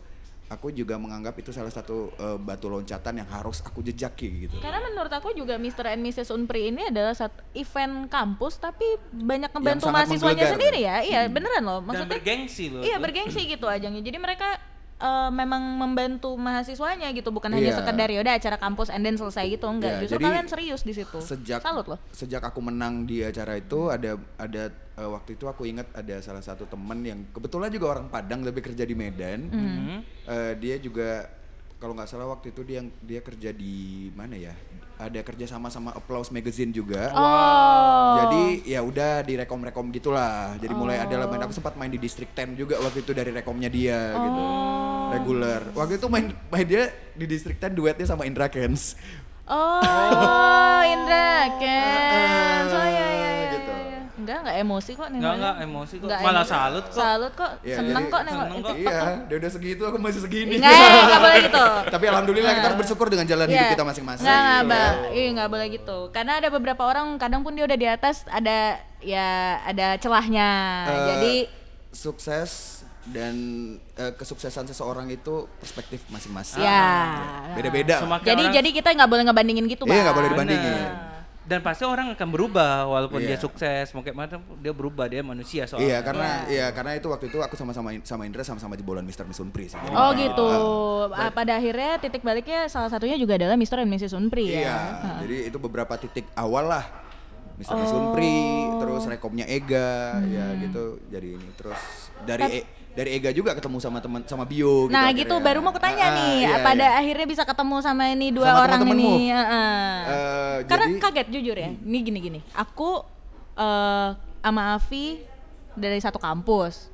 aku juga menganggap itu salah satu eh, batu loncatan yang harus aku jejaki gitu. Karena menurut aku juga Mr. and Mrs. Unpri ini adalah satu event kampus tapi banyak ngebantu sangat mahasiswanya menggelegar. sendiri ya. Iya, beneran loh. Dan Maksudnya bergengsi loh. Iya, bergengsi gitu ajangnya. Jadi mereka eh, memang membantu mahasiswanya gitu, bukan hanya Iya. sekedar ya udah acara kampus and then selesai gitu enggak. Iya, Justru jadi kalian serius di situ. Sejak Salut loh. sejak aku menang di acara itu ada ada eh, waktu itu aku ingat ada salah satu temen yang kebetulan juga orang Padang tapi kerja di Medan. Hmm. Eh, dia juga kalau nggak salah waktu itu dia dia kerja di mana ya? Ada kerja sama sama Applause Magazine juga. Oh. Jadi ya udah di rekom-rekom gitulah. Jadi mulai ada lah main aku sempat main di District 10 juga waktu itu dari rekomnya dia gitu. Oh. Reguler. Waktu itu main main dia di District 10 duetnya sama Indra Kens. Oh, Indra Ken. Oh ya ya ya. Ya, ya. Enggak, enggak emosi kok Enggak, nengoknya. enggak emosi kok. Enggak Malah emosi. salut kok. Salut kok. Iya, Seneng jadi- kok nengok Seneng kok. Iya, dia udah segitu aku masih segini. Enggak, enggak boleh gitu. Tapi alhamdulillah kita harus bersyukur dengan jalan hidup Iya. kita masing-masing. Nggak, nggak, Mbak. Iya, nggak boleh gitu. Karena ada beberapa orang kadang pun dia udah di atas ada ya ada celahnya. Eh, Jadi sukses dan eh, kesuksesan seseorang itu perspektif masing-masing. ya. Beda-beda. Semakin Jadi orang- jadi kita nggak boleh ngebandingin gitu, Bang. Iya, nggak boleh dibandingin. Dan pasti orang akan berubah walaupun Iya. dia sukses, mau kayak mana dia berubah dia manusia soalnya. Iya, karena iya karena itu waktu itu aku sama-sama sama Indra sama-sama jebolan Mr. Miss Unpri sih. Oh gitu. Ah, pada akhirnya titik baliknya salah satunya juga adalah Mr. and Mrs. Unpri ya. Iya, jadi itu beberapa titik awal lah. Mr. Miss Unpri, terus rekomnya Ega, ya Hmm. gitu. Jadi ini terus dari E- dari Ega juga ketemu sama teman sama Bio Nah gitu gitu akhirnya. baru mau kutanya Ah, nih, iya, pada iya. akhirnya bisa ketemu sama ini dua Sama orang ini. heeh. Eh, Karena jadi- kaget jujur ya, ini gini-gini. Aku eh sama Avi dari satu kampus,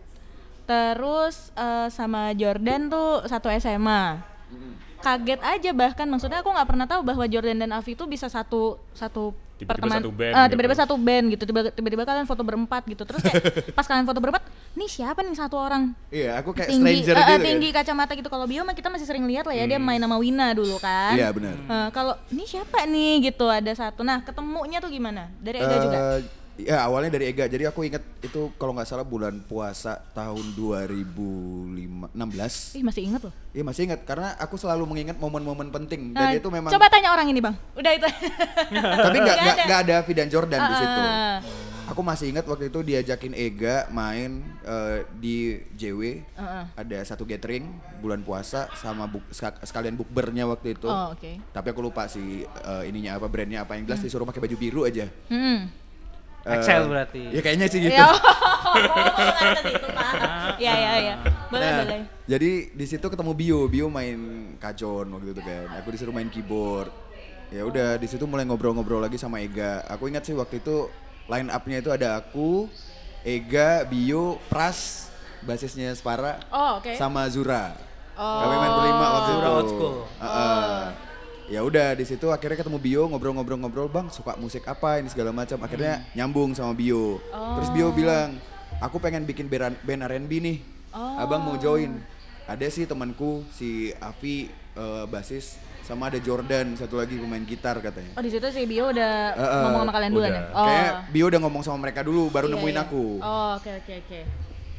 terus eh, sama Jordan tuh satu SMA. Kaget aja bahkan. Maksudnya aku nggak pernah tahu bahwa Jordan dan Avi tuh bisa satu satu Tiba-tiba perteman- satu band gitu. tiba-tiba satu band gitu. Tiba- tiba-tiba kalian foto berempat gitu. Terus kayak pas kalian foto berempat nih siapa nih satu orang? Iya, aku kayak tinggi stranger eh, gitu. tinggi kan. kacamata gitu. Kalau Bio mah kita masih sering lihat lah ya dia main sama Wina dulu kan. Iya, benar. Eh, kalau ini siapa nih? gitu ada satu. Nah ketemunya tuh gimana? Dari Ega juga? Eh, Ya awalnya dari Ega. Jadi aku ingat itu kalau nggak salah bulan puasa tahun 2016. ih masih inget loh Iya masih ingat karena aku selalu mengingat momen-momen penting Nah, dan itu memang coba tanya orang ini bang udah itu tapi nggak Nggak ada. ada Avi dan Jordan di situ. Ah. Aku masih ingat waktu itu diajakin Ega main eh, di JW. Heeh. Ada satu gathering bulan puasa sama buk, sekalian bukbernya waktu itu. oh oke Tapi aku lupa sih eh, ininya apa brandnya apa yang jelas disuruh pakai baju biru aja. hmm. Excel berarti. Ya kayaknya sih gitu. ya oh, pak ya ya ya boleh Nah, boleh Jadi di situ ketemu Bio, Bio main kajon waktu itu kan. Aku disuruh main keyboard. Ya udah di situ mulai ngobrol-ngobrol lagi sama Ega. Aku ingat sih waktu itu line up-nya itu ada aku, Ega, Bio, Pras, basisnya Spara, oh oke sama Zura. Oh. Kami main berlima waktu Zura itu. old school. Heeh. Ya udah di situ akhirnya ketemu Bio ngobrol-ngobrol-ngobrol, "Bang, suka musik apa ini segala macam." Akhirnya nyambung sama Bio. Terus Bio bilang, "Aku pengen bikin band, band R&B nih. Abang mau join?" Ada sih temanku si Avi eh, basis sama ada Jordan satu lagi pemain gitar katanya. oh di situ si Bio udah Heeh, ngomong sama kalian duluan ya oh Kayak Bio udah ngomong sama mereka dulu baru Iya, nemuin iya. aku. oh oke oke oke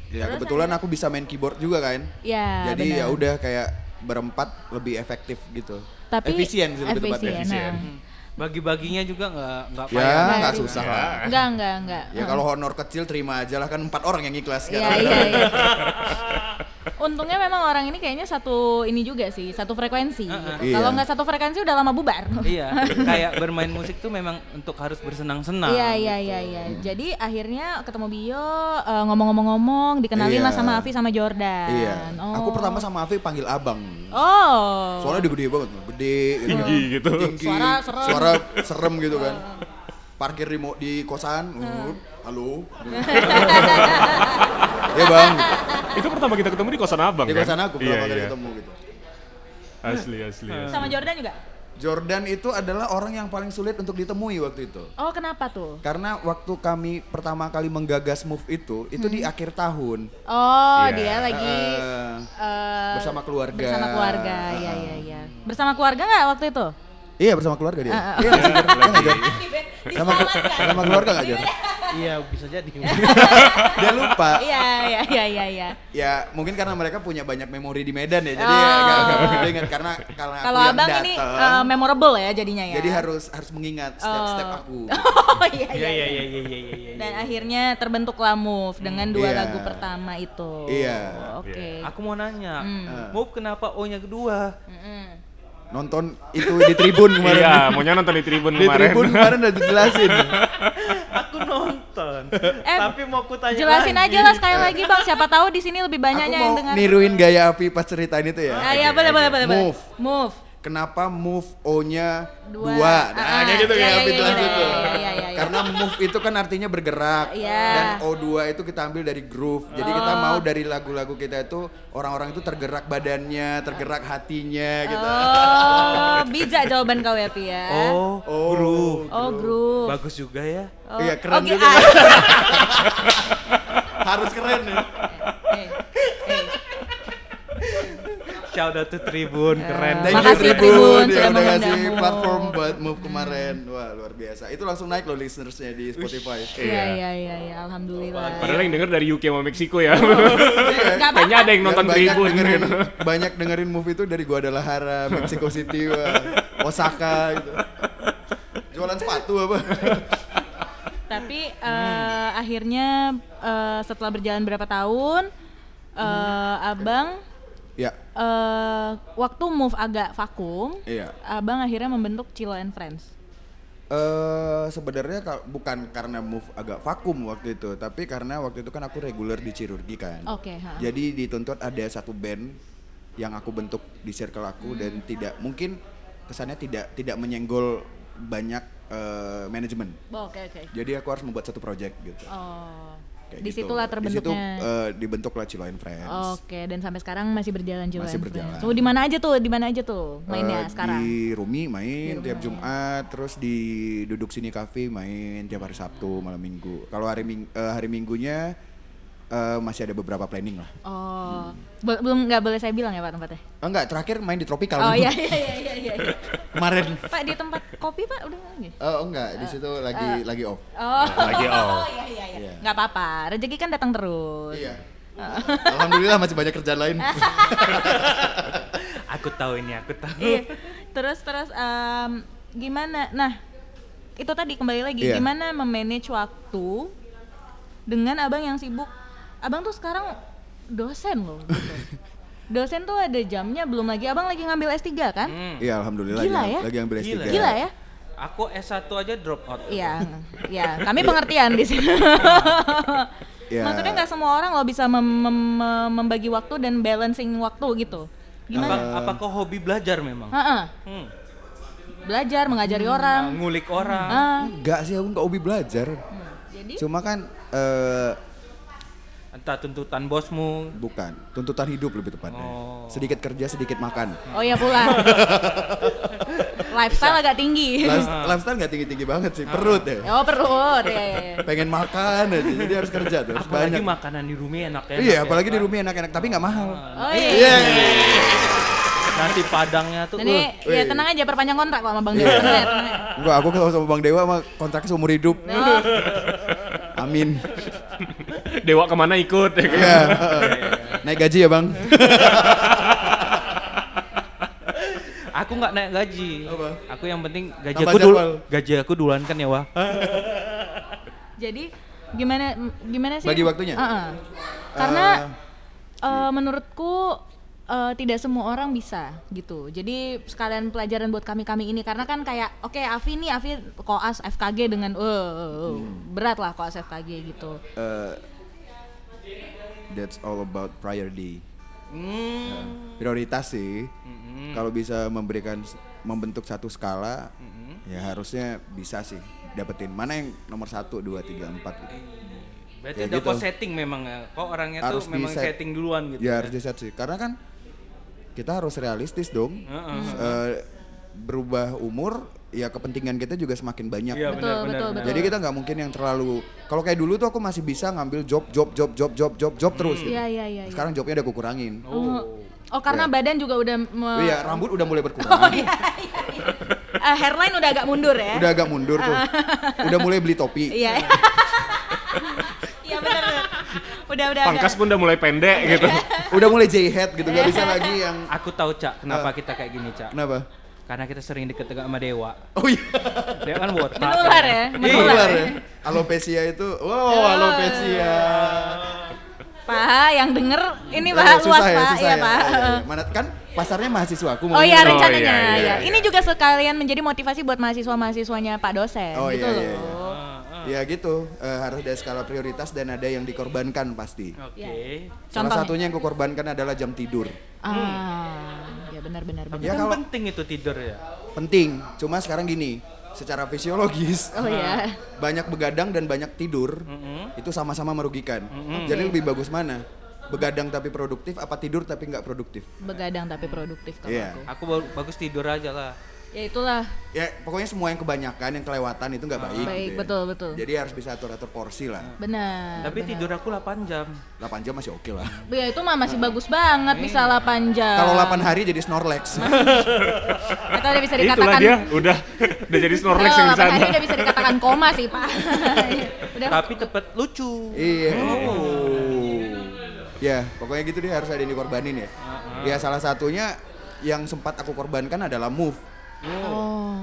Ya kebetulan aku bisa main keyboard juga kan. ya Jadi ya udah kayak berempat lebih efektif gitu. Tapi efisien sih lebih tepatnya. efisien, nah. Hmm. Bagi-baginya juga nggak nggak Ya payah. nggak Iya. susah lah. Enggak, enggak, enggak. Ya kalau honor kecil terima aja lah kan empat orang yang ikhlas Iya, iya, iya. Untungnya memang orang ini kayaknya satu ini juga sih, satu frekuensi. gitu. Iya. Kalau nggak satu frekuensi udah lama bubar. iya, kayak bermain musik tuh memang untuk harus bersenang-senang. Iya iya iya iya. Jadi akhirnya ketemu Bio eh, ngomong-ngomong-ngomong dikenalin lah Iya. sama Avi sama Jordan. Iya. Oh. Aku pertama sama Avi panggil abang. Oh. Soalnya dia gede banget, gede, gitu. Tinggi gitu. tinggi, Suara serem. suara serem gitu kan. Parkir di, mo- di kosan, uh, halo. ya bang. Itu pertama kita ketemu di kosan abang di kan? kosan aku Iya, pertama kali iya. ketemu gitu. Asli, asli, asli. Sama Jordan juga? Jordan itu adalah orang yang paling sulit untuk ditemui waktu itu. Oh kenapa tuh? Karena waktu kami pertama kali menggagas move itu, itu di Hmm. akhir tahun. Oh Iya. dia lagi Eh, eh, bersama keluarga. Bersama keluarga, iya iya iya. Bersama keluarga nggak waktu itu? Iya bersama keluarga dia. Ah, ah. Iya? Iya? Sama, sama keluarga nggak Jor? Iya bisa jadi. Dia lupa. Iya iya iya iya. iya. Ya mungkin karena mereka punya banyak memori di Medan ya, jadi Oh. ya nggak nggak begitu ingat karena karena aku Kalau abang ini eh, memorable ya jadinya ya. jadi harus harus mengingat step-step Oh. aku. Oh iya Iya iya. iya iya iya iya iya. Dan akhirnya terbentuklah Move dengan dua Iya. lagu pertama itu. Iya. Oke. Aku mau nanya, Hmm. Move kenapa O-nya kedua? Mm-mm. Nonton itu di Tribun kemarin. Iya, maunya nonton di Tribun Di kemarin. Tribun kemarin udah dijelasin. Aku nonton. Eh, Tapi mau aku tanya Jelasin lagi. aja lah sekali lagi bang. Siapa tahu di sini lebih banyaknya yang dengar. niruin gaya Api pas ceritain itu ya. Ah, iya boleh boleh boleh. boleh. Move. Move. Kenapa move O-nya Dua. dua? Nah, Ah, kayak gitu iya, iya, iya, iya, iya, iya, iya, iya. Karena move itu kan artinya bergerak. Iya. Dan O2 itu kita ambil dari groove. Jadi kita Oh. mau dari lagu-lagu kita itu orang-orang itu tergerak badannya, tergerak hatinya gitu. Oh, bijak jawaban kau ya Pi ya. Oh, Oh. groove. Oh, groove. Bagus juga ya. Oh, Iya, keren oke, juga. ah. Harus keren ya. Eh, eh. Shout out to Tribun, keren. Thank Makasih, you Tribun, Tribun sudah udah ngasih platform buat move kemarin. Wah, luar biasa. Itu langsung naik loh listenersnya di Spotify. Iya iya iya iya alhamdulillah. Padahal yang denger dari UK sama Meksiko ya. Nggak Kayaknya ada yang Dan nonton banyak Tribun dengerin, banyak dengerin move itu dari Guadalajara, Mexico City, wah, Osaka gitu. Jualan sepatu apa? Tapi eh, akhirnya eh, setelah berjalan berapa tahun, eh, abang ya, eh, waktu move agak vakum, iya. abang akhirnya membentuk Cilo and Friends. Eh sebenarnya bukan karena move agak vakum waktu itu, tapi karena waktu itu kan aku reguler di Cirurgi kan. Oke. ha. Jadi dituntut ada satu band yang aku bentuk di circle aku dan tidak mungkin kesannya tidak tidak menyenggol banyak eh, manajemen. Oh, Oke oke. Jadi aku harus membuat satu project gitu. Oh. Kayak Di gitu. situlah Di situ terbentuknya. eh, dibentuklah Cilo and Friends. Oke, dan sampai sekarang masih berjalan Cilo Masih berjalan. Friends. Oh, di mana aja tuh? Di mana aja tuh mainnya Eh, sekarang? Di Rumi main Di tiap. Jumat, terus di Duduk Sini Cafe main tiap hari Sabtu malam Minggu. Kalau hari ming eh, hari Minggunya eh, masih ada beberapa planning lah. Oh, Bel- belum nggak boleh saya bilang ya Pak tempatnya? Oh, enggak, terakhir main di Tropical. Oh iya iya iya iya. iya. Kemarin. Pak di tempat kopi Pak udah lagi? Oh enggak, di situ lagi lagi off. Oh, Lagi iya off. iya iya. Iya. Nggak apa-apa, rezeki kan datang terus. Iya. Alhamdulillah masih banyak kerjaan lain. Aku tahu ini, aku tahu. Iya. Terus terus em, gimana? Nah, itu tadi kembali lagi Iya. gimana memanage waktu dengan abang yang sibuk. Abang tuh sekarang dosen loh. Gitu. dosen tuh ada jamnya belum lagi abang lagi ngambil S3 kan? Hmm. Iya, alhamdulillah Gila lagi, ya? lagi ambil S3. Gila. Gila ya? Aku S1 aja drop out. Iya, ya kami pengertian di sini. Iya. Maksudnya nggak semua orang loh bisa mem- mem- mem- membagi waktu dan balancing waktu gitu. Apa, Gimana? apakah hobi belajar memang? Heeh. Hmm. Belajar, mengajari orang. Ngulik orang. Ah, Enggak sih, aku enggak hobi belajar. jadi Cuma kan eh Entah tuntutan bosmu. bukan, tuntutan hidup lebih tepatnya. Oh. Sedikit kerja, sedikit makan. oh ya pula. Lifestyle agak tinggi. Life- Lifestyle nggak tinggi-tinggi banget sih, perut ya. Oh perut, ya, ya, ya. Pengen makan aja, jadi harus kerja tuh, harus Apalagi banyak. makanan di rumah enak ya. Iya, apalagi di rumah enak-enak, tapi nggak mahal. Oh iya. Nasi padangnya tuh. Jadi uh, ya tenang aja perpanjang kontrak kok sama Bang Dewa. Tenang ya, tenang ya. Enggak, aku kalau sama Bang Dewa mah kontraknya seumur hidup. Oh, Amin. Dewa ke mana ikut ya kan? Heeh. Naik gaji ya, Bang. aku nggak naik gaji. Apa? Aku yang penting gaji Tambah aku dulu. Gaji aku duluan kan ya wah. Jadi gimana gimana sih? Bagi waktunya? Heeh. Karena Eh, eh, menurutku eh, tidak semua orang bisa gitu. Jadi sekalian pelajaran buat kami-kami ini karena kan kayak oke Avi nih Avi koas FKG dengan eh berat lah koas FKG gitu. Eh, that's all about priority. Nah, prioritas sih. Kalau bisa memberikan membentuk satu skala, ya harusnya bisa sih dapetin mana yang nomor satu, dua, tiga, empat. Gitu. Berarti Ya udah gitu. kok setting memang ya. Kok orangnya Harus tuh memang setting duluan gitu. Ya harus di set sih, karena kan kita harus realistis dong. Heeh. Eh, berubah umur, ya kepentingan kita juga semakin banyak. Iya Betul, benar betul, benar. betul. Jadi kita nggak mungkin yang terlalu kalau kayak dulu tuh aku masih bisa ngambil job job job job job job job terus. gitu. Iya iya iya. iya. Sekarang jobnya udah aku kurangin. Oh, oh karena Iya. badan juga udah me- Iya, rambut udah mulai berkurang. Eh, hairline udah agak mundur ya. Udah agak mundur tuh. udah mulai beli topi. Iya. Iya benar. benar. Udah udah Pangkas agak. pun udah mulai pendek gitu. Udah mulai J-head gitu, nggak bisa lagi yang Aku tahu Cak, kenapa Ah. kita kayak gini Cak. kenapa? Karena kita sering deket sama dewa. Oh iya. Dia kan botak. Menular ya, Iya. menular. Ya. Alopecia itu. Wow, alopecia. Pak, yang denger ini Eh, Pak luas ya, Pak, iya ya. Pak. Oh, iya. Mana kan pasarnya mahasiswa aku Oh iya Oh, rencananya iya, iya, ya. iya. Ini juga sekalian menjadi motivasi buat mahasiswa-mahasiswanya Pak dosen Oh gitu iya, loh. iya, iya. Ya gitu, eh, harus ada skala prioritas dan ada yang dikorbankan pasti. Oke. Iya. Salah Contohnya? satunya yang kukorbankan adalah jam tidur. Ah, ya benar benar benar. Ya kan kalau- penting itu tidur ya. Penting, cuma sekarang gini, secara fisiologis Oh iya. banyak begadang dan banyak tidur itu sama-sama merugikan. Jadi lebih bagus mana? Begadang tapi produktif apa tidur tapi nggak produktif? Begadang tapi produktif kalau Iya. aku. Aku ba- bagus tidur aja lah. Ya itulah. Ya pokoknya semua yang kebanyakan yang kelewatan itu nggak baik. Baik, gitu ya. betul, betul. Jadi harus bisa atur-atur porsi lah. Benar. Tapi benar. tidur aku 8 jam. 8 jam masih oke lah. Ya itu mah masih bagus banget bisa 8 jam. Kalau 8 hari jadi Snorlax. Atau udah bisa Itulah dikatakan dia udah udah jadi Snorlax yang di 8 hari sana. udah bisa dikatakan koma sih, Pak. udah Tapi tepat lucu. iya. Oh. Ya, pokoknya gitu deh harus ada yang dikorbanin ya. Ya salah satunya yang sempat aku korbankan adalah move. Oh.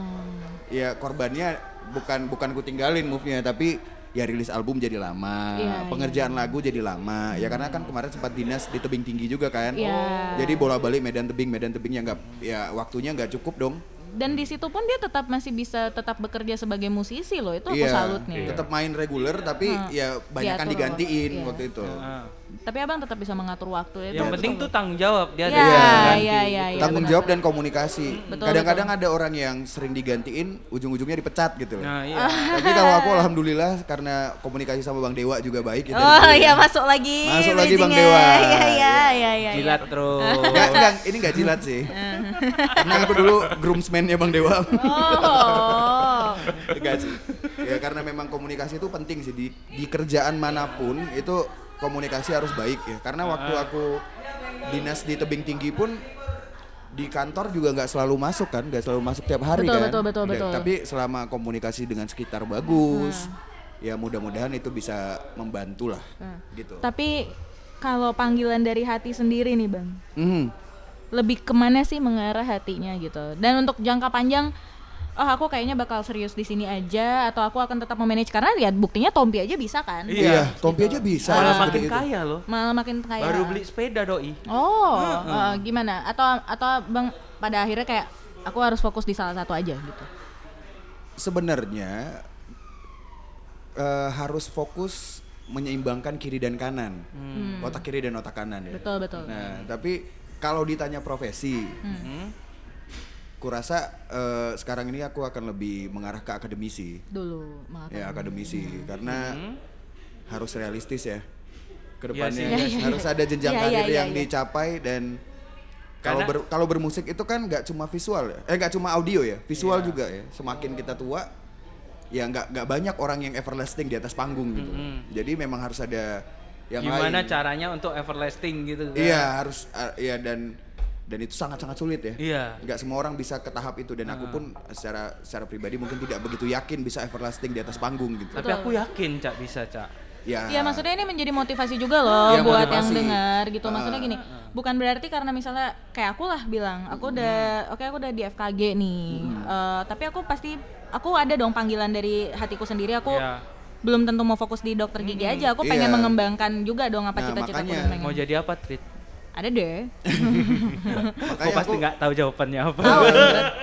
Ya korbannya bukan bukan ku tinggalin move-nya tapi ya rilis album jadi lama, Iya, pengerjaan lagu jadi lama. Ya karena kan kemarin sempat dinas di tebing tinggi juga kan. Iya. Jadi bola-balik medan tebing, medan tebing yang nggak ya waktunya nggak cukup dong. Dan di situ pun dia tetap masih bisa tetap bekerja sebagai musisi loh. Itu aku Iya, salut nih. tetap main reguler tapi ya banyak kan digantiin Iya. waktu itu. Ah. Tapi abang tetap bisa mengatur waktu itu. Yang penting tuh tanggung jawab dia ada Iya, iya, iya, iya. Tanggung benar. jawab dan komunikasi. Kadang-kadang ada orang yang sering digantiin, ujung-ujungnya dipecat gitu loh. Nah, iya. Tapi kalau aku alhamdulillah karena komunikasi sama Bang Dewa juga baik gitu. Oh iya masuk lagi. Masuk lagi Bang. Dewa. Iya iya iya iya. Jilat terus. Nggak, nggak, ini nggak jilat sih. karena aku dulu groomsman-nya Bang Dewa. Oh. Enggak sih. Ya karena memang komunikasi itu penting sih di, di kerjaan mana pun itu komunikasi harus baik ya. Karena waktu aku dinas di tebing tinggi pun di kantor juga nggak selalu masuk kan, nggak selalu masuk tiap hari Betul, kan. betul, betul, Ya, betul. Tapi selama komunikasi dengan sekitar bagus, ya mudah-mudahan itu bisa membantu lah, gitu. Tapi kalau panggilan dari hati sendiri nih bang, Mhm. lebih ke mana sih mengarah hatinya gitu? Dan untuk jangka panjang, oh aku kayaknya bakal serius di sini aja atau aku akan tetap memanage karena ya buktinya Tompi aja bisa kan? Iya, Tompi aja bisa. Malah seperti makin itu. kaya loh. Malah makin kaya. Baru beli sepeda doi. Oh, eh, gimana? Atau atau bang pada akhirnya kayak aku harus fokus di salah satu aja gitu. sebenarnya eh, harus fokus menyeimbangkan kiri dan kanan, otak kiri dan otak kanan ya. Hmm. Betul betul. Nah, tapi kalau ditanya profesi, Hmm. Kurasa eh, sekarang ini aku akan lebih mengarah ke akademisi, Dulu maaf. ya akademisi, karena harus realistis ya. Ke depannya sih. Iya, iya, harus iya. ada jenjang Iya, karir iya, iya, yang iya. dicapai dan kalau ber- kalau bermusik itu kan nggak cuma visual ya, eh nggak cuma audio ya, visual Iya. juga ya. Semakin kita tua, ya nggak nggak banyak orang yang everlasting di atas panggung gitu. Jadi memang harus ada yang Gimana lain. caranya untuk everlasting gitu kan? Iya harus uh, ya dan dan itu sangat sangat sulit ya. Iya. Nggak semua orang bisa ke tahap itu dan aku pun secara secara pribadi mungkin tidak begitu yakin bisa everlasting di atas panggung gitu. Tapi aku yakin Cak bisa Cak. Ya. Iya maksudnya ini menjadi motivasi juga loh Iya, buat motivasi. yang dengar gitu. Maksudnya Ah, gini, bukan berarti karena misalnya kayak aku lah bilang, aku udah oke aku udah di FKG nih. Eh, tapi aku pasti aku ada dong panggilan dari hatiku sendiri. Aku Iya. belum tentu mau fokus di dokter gigi aja. Aku pengen Iya. mengembangkan juga dong apa Nah, cita-cita aku makanya. dan pengen. Mau jadi apa, Trit? Ada deh. Makanya pasti aku nggak tahu jawabannya apa. tahu,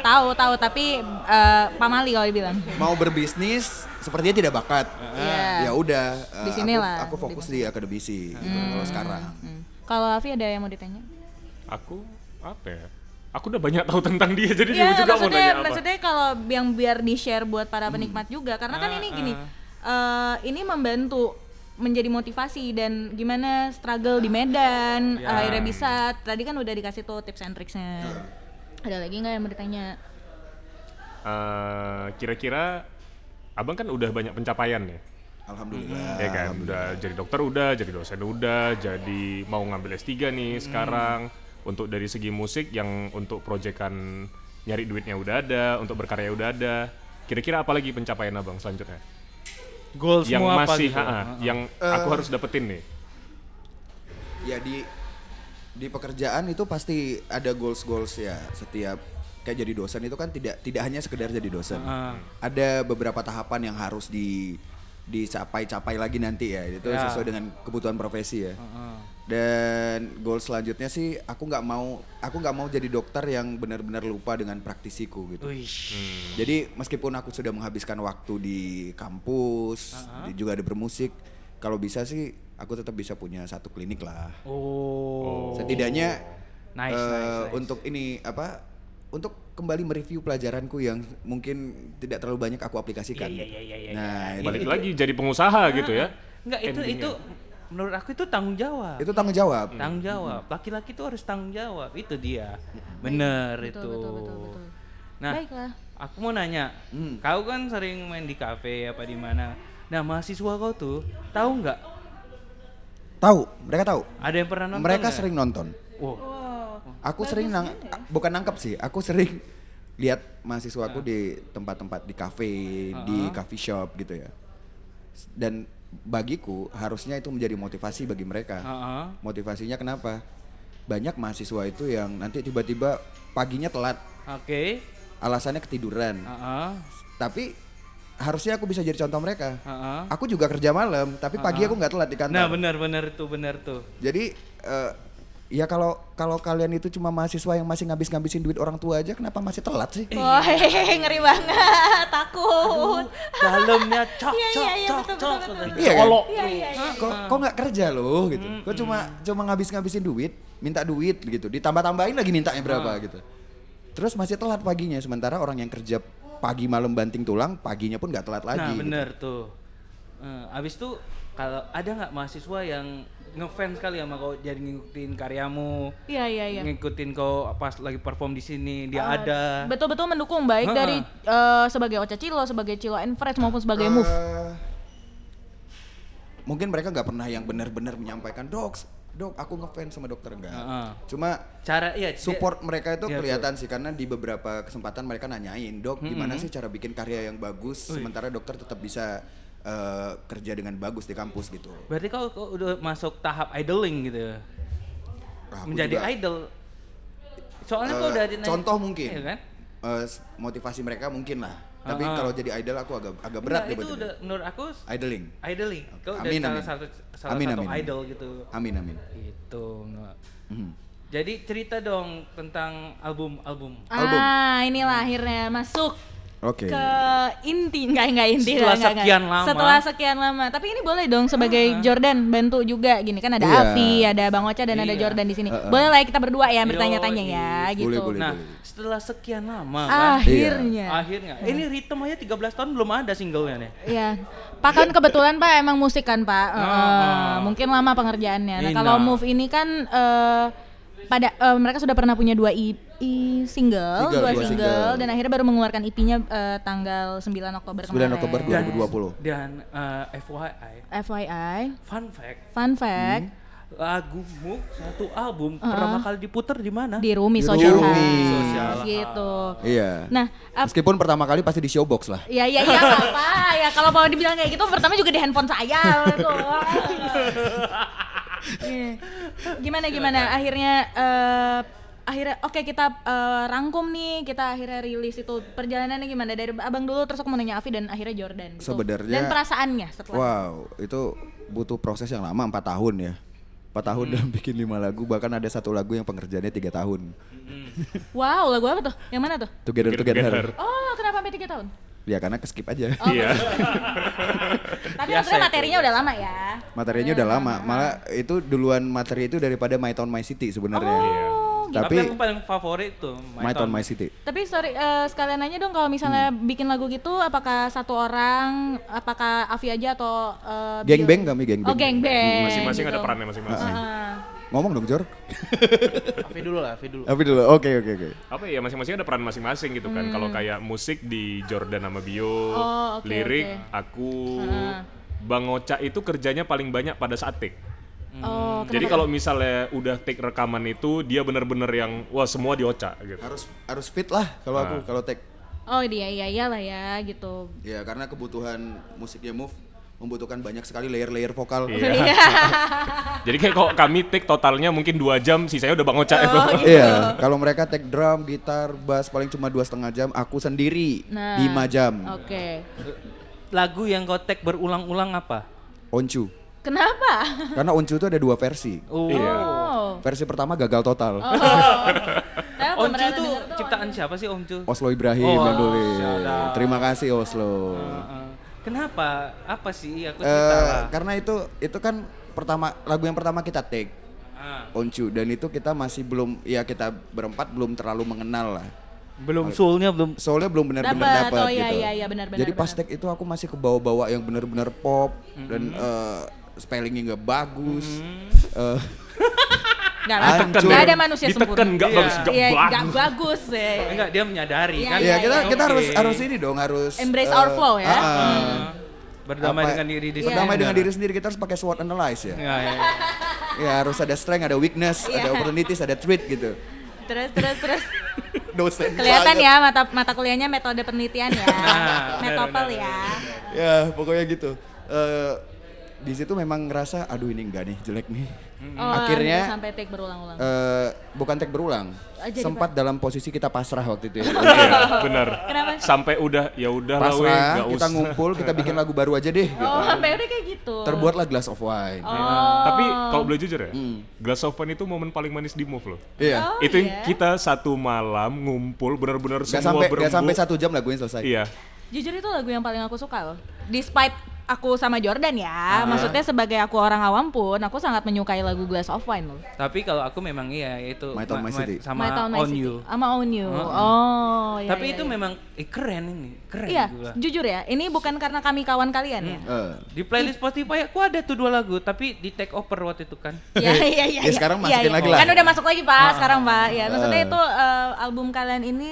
tahu, tahu. Tapi eh, pamali kalau dibilang. mau berbisnis sepertinya tidak bakat. Iya. Ya udah, eh, Di sinilah, aku, aku fokus di akademisi gitu, kalau sekarang. Hmm. Kalau Afi ada yang mau ditanya? Aku apa ya? Aku udah banyak tahu tentang dia jadi Ya, dia juga mau maksudnya, nanya apa. maksudnya kalau yang biar di share buat para penikmat juga, karena kan ini gini, eh, ini membantu menjadi motivasi dan gimana struggle di Medan Ya. akhirnya bisa. Tadi kan udah dikasih tuh tips and tricksnya. Ada lagi nggak yang mau ditanya? Eh, kira-kira abang kan udah banyak pencapaian nih, Alhamdulillah. ya kan? Udah jadi dokter udah, jadi dosen udah, jadi mau ngambil S3 nih sekarang. Untuk dari segi musik yang untuk proyekan nyari duitnya udah ada, untuk berkarya udah ada. Kira-kira apa lagi pencapaian abang selanjutnya? Goals yang semua apa masih, gitu. ha-ha, yang aku harus dapetin nih. Ya di di pekerjaan itu pasti ada goals goals ya setiap kayak jadi dosen itu kan tidak tidak hanya sekedar jadi dosen. Ah. Ada beberapa tahapan yang harus di dicapai-capai lagi nanti ya itu Ya. sesuai dengan kebutuhan profesi ya. Dan goal selanjutnya sih aku nggak mau aku nggak mau jadi dokter yang benar-benar lupa dengan praktisiku gitu. Wih. Jadi meskipun aku sudah menghabiskan waktu di kampus, di- juga ada bermusik, kalau bisa sih aku tetap bisa punya satu klinik lah. Oh. Setidaknya Nice, eh, nice, nice. untuk ini apa? Untuk kembali mereview pelajaranku yang mungkin tidak terlalu banyak aku aplikasikan. Iya, iya, iya, iya, Nah, itu, Balik lagi jadi pengusaha gitu ya. Enggak itu Endingnya. itu menurut aku itu tanggung jawab. itu tanggung jawab. tanggung jawab. Laki-laki itu harus tanggung jawab. Itu dia. Bener Betul, itu. betul, betul, betul. Nah, Baiklah. aku mau nanya, Hmm. kau kan sering main di kafe apa di mana? Nah, mahasiswa kau tuh tahu nggak? Tahu, mereka tahu. Ada yang pernah nonton? mereka nggak? sering nonton. Wow. Aku sering nang bukan nangkep sih, aku sering lihat mahasiswaku di tempat-tempat di kafe, di coffee shop gitu ya. Dan bagiku harusnya itu menjadi motivasi bagi mereka. Heeh. Motivasinya kenapa? Banyak mahasiswa itu yang nanti tiba-tiba paginya telat, Oke. alasannya ketiduran. Heeh. Tapi harusnya aku bisa jadi contoh mereka. Heeh. Aku juga kerja malam, tapi pagi aku nggak telat di kantor. Nah, benar-benar tuh, benar tuh. Jadi eh, ya kalau kalau kalian itu cuma mahasiswa yang masih ngabis-ngabisin duit orang tua aja, kenapa masih telat sih? Wah, hehehe, ngeri banget, takut. Dalamnya cok cok cok cok. Iya kan? Iya, iya, iya. Kok kok nggak kerja loh gitu? Kok cuma cuma ngabis-ngabisin duit, minta duit gitu, ditambah-tambahin lagi mintanya berapa gitu. Terus masih telat paginya, sementara orang yang kerja pagi malam banting tulang, paginya pun nggak telat lagi. Nah, gitu. bener tuh. Eh, abis itu kalau ada nggak mahasiswa yang ngefans kali sama kau jadi ngikutin karyamu, Iya, iya, iya. ngikutin kau pas lagi perform di sini dia ada. Betul-betul mendukung baik Ha-ha. dari eh, sebagai Ocha Cilo, sebagai Cilo and Fresh maupun sebagai Move. Eh, mungkin mereka nggak pernah yang benar-benar menyampaikan dok, dok aku ngefans sama dokter enggak. Heeh. Cuma Cara iya dia- support mereka itu Iya, kelihatan sih karena di beberapa kesempatan mereka nanyain dok gimana sih cara bikin karya yang bagus sementara dokter tetap bisa eh, kerja dengan bagus di kampus gitu. Berarti kau, kau udah masuk tahap idling gitu. Nah, aku Menjadi juga, idol. Soalnya kau eh, udah di- contoh mungkin Iya kan? eh, s- motivasi mereka mungkin lah. Tapi Ah, ah. kalau jadi idol aku agak agak berat Enggak, deh itu udah menurut aku idling. idling. Kau udah Amin, salah amin. satu salah Amin, satu amin, amin. idol gitu. Amin amin. Gitu. nggak. Mhm. Jadi cerita dong tentang album-album. Album. Ah, inilah akhirnya masuk Oke. ke inti enggak enggak inti Setelah lah, enggak, enggak. sekian lama. setelah sekian lama tapi ini boleh dong sebagai Jordan bantu juga gini kan ada Iya. Avi ada Bang Ocha dan ada Iya. Jordan di sini Heeh. boleh lah ya kita berdua ya bertanya-tanya ya gitu Boleh, boleh. Nah, setelah sekian lama kan, akhirnya akhirnya ini Rhythm aja 13 tahun belum ada singlenya nih. Iya, Pak kan kebetulan Pak emang musik kan Pak, Eh, Ah. mungkin lama pengerjaannya. Nah kalau Move ini kan eh, pada eh, mereka sudah pernah punya dua EP single, Single, dua dua single, single. dan akhirnya baru mengeluarkan EP-nya eh, tanggal 9 Oktober 9 kemarin. Oktober 2020. Dan eh, FYI, FYI, fun fact, fun fact, lagu Move satu album pertama kali diputer di mana? di Rumi Di Social Rumi. House, gitu. Iya. Nah, ap- Meskipun pertama kali pasti di showbox lah. Ya ya ya nggak apa ya kalau mau dibilang kayak gitu pertama juga di handphone saya gitu. Iya. Gimana gimana akhirnya eh, akhirnya oke kita eh, rangkum nih, kita akhirnya rilis itu perjalanannya gimana dari abang dulu terus aku mau nanya Avi dan akhirnya Jordan. gitu. Sebenarnya- dan perasaannya setelah. Wow, itu butuh proses yang lama empat tahun ya. Empat tahun Hmm. dalam bikin lima lagu, bahkan ada satu lagu yang pengerjaannya tiga tahun. Wow, lagu apa tuh? Yang mana tuh? Together Together. Together. Oh, kenapa sampai tiga tahun? Ya karena keskip aja. Oh, Iya. Tapi Biasa maksudnya materinya udah lama ya. Materinya udah lama, malah itu duluan materi itu daripada My Town My City sebenarnya. Oh, Iya. gitu. Tapi, Tapi aku paling favorit tuh My Town My City. Tapi sorry eh, sekalian nanya dong kalau misalnya Hmm. bikin lagu gitu apakah satu orang, apakah Avi aja atau eh, Geng Bio? bang kami geng Oh, bang. geng bang. Masing-masing gitu. ada perannya masing-masing. Ah. Ngomong dong Jor. Avi dulu lah, Avi dulu. Tapi dulu. Oke oke oke. Apa ya masing-masing ada peran masing-masing gitu kan. Kalau kayak musik di Jordan sama Bio, Hmm. Oh, oke, lirik oke. aku, Heeh. Bang Oca itu kerjanya paling banyak pada saat take. Oh, Jadi kalau misalnya udah take rekaman itu dia bener-bener yang wah semua di Oca gitu. Harus harus fit lah kalau aku Ah. kalau tag. Oh iya iya iyalah ya gitu. Ya karena kebutuhan musiknya move membutuhkan banyak sekali layer-layer vokal. Iya. Jadi kayak kalau kami take totalnya mungkin dua jam, sisanya udah Bang Oca itu. Oh, gitu. Iya, kalau mereka take drum, gitar, bass paling cuma dua setengah jam, aku sendiri Nah. lima jam. Oke. lagu yang kau tag berulang-ulang apa? Oncu. Kenapa? Karena Oncu itu ada dua versi. Oh. Iya. Oh. Versi pertama gagal total. Saya belum Oncu itu ciptaan siapa sih Oncu? Oslo Ibrahim Oh, yang nulis. Terima kasih Oslo. Heeh. Kenapa? Apa sih? Aku cerita lah. karena itu itu kan pertama lagu yang pertama kita take Ah. Oncu dan itu kita masih belum ya kita berempat belum terlalu mengenal lah. Belum soulnya belum Soalnya belum benar-benar Dapat, dapat oh iya, gitu. iya, iya, benar, benar, Jadi pas benar. take itu aku masih ke bawa-bawa yang benar-benar pop dan eh, spellingnya nggak bagus. Eh, Nggak, Hancur. ada manusia Diteken sempurna. nggak Iya. bagus, Iya, bagus. bagus ya. enggak dia menyadari Iya, kan. Iya, kita Oke. kita harus harus ini dong, harus Embrace eh, our flow ya. ah. Ah. Berdamai Apa- dengan diri di Berdamai sendiri. dengan diri sendiri kita harus pakai SWOT analyze ya. Ya, ya. Ya harus ada strength, ada weakness, Iya. ada opportunities, ada threat gitu. Terus terus terus Dosen kelihatan banget. ya mata mata kuliahnya metode penelitian ya. Nah, Metopel ya. Ya, pokoknya gitu. Eh di situ memang ngerasa aduh ini enggak nih, jelek nih. Oh, Akhirnya sampai take berulang-ulang. eh bukan take berulang. Oh, jadi Sempat dalam posisi kita pasrah waktu itu ya. Iya. Kenapa? Sampai udah ya udah lah nggak kita usah. ngumpul, kita bikin lagu baru aja deh gitu. Oh, sampai udah kayak gitu. Terbuatlah Glass of Wine. Oh. Tapi kalau boleh jujur ya, Hmm. Glass of Wine itu momen paling manis di move loh. Iya. Oh, itu yang iya? kita satu malam ngumpul benar-benar semua sampai berembuk. gak sampai satu jam lagunya selesai. Iya. Jujur itu lagu yang paling aku suka loh. Despite aku sama Jordan ya, maksudnya sebagai aku orang awam pun aku sangat menyukai lagu Glass of Wine loh. Tapi kalau aku memang iya itu My Town, My City. sama My Town, My On City. You. Sama On You. Heeh. Oh, iya, Tapi iya, itu iya. memang eh, keren ini, keren Iya, gua. jujur ya, ini bukan karena kami kawan kalian ya. Eh. Di playlist Spotify aku ada tuh dua lagu, tapi di take over waktu itu kan. Iya iya iya. Ya, iya. sekarang Iya, masukin iya. lagi lah. Kan udah masuk lagi Pak, sekarang Pak. Ya, maksudnya Eh. itu eh, album kalian ini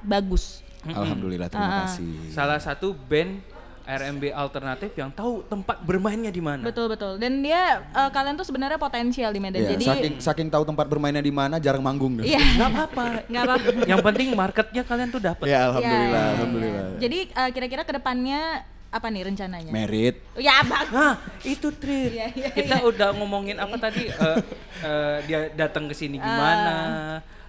bagus. Alhamdulillah, terima Ah. kasih. Salah satu band R&B alternatif yang tahu tempat bermainnya di mana. Betul betul. Dan dia eh, kalian tuh sebenarnya potensial di Medan. Ya, Jadi saking saking tahu tempat bermainnya di mana, jarang manggung deh. Iya. Gak apa-apa. Nggak apa-apa. yang penting marketnya kalian tuh dapat. Ya, alhamdulillah, Iya. alhamdulillah. Jadi eh, kira-kira ke depannya apa nih rencananya? Merit. Ya bang. Nah, itu Trit. Iya, iya, Kita udah ngomongin apa tadi? eh, eh, dia datang ke sini gimana?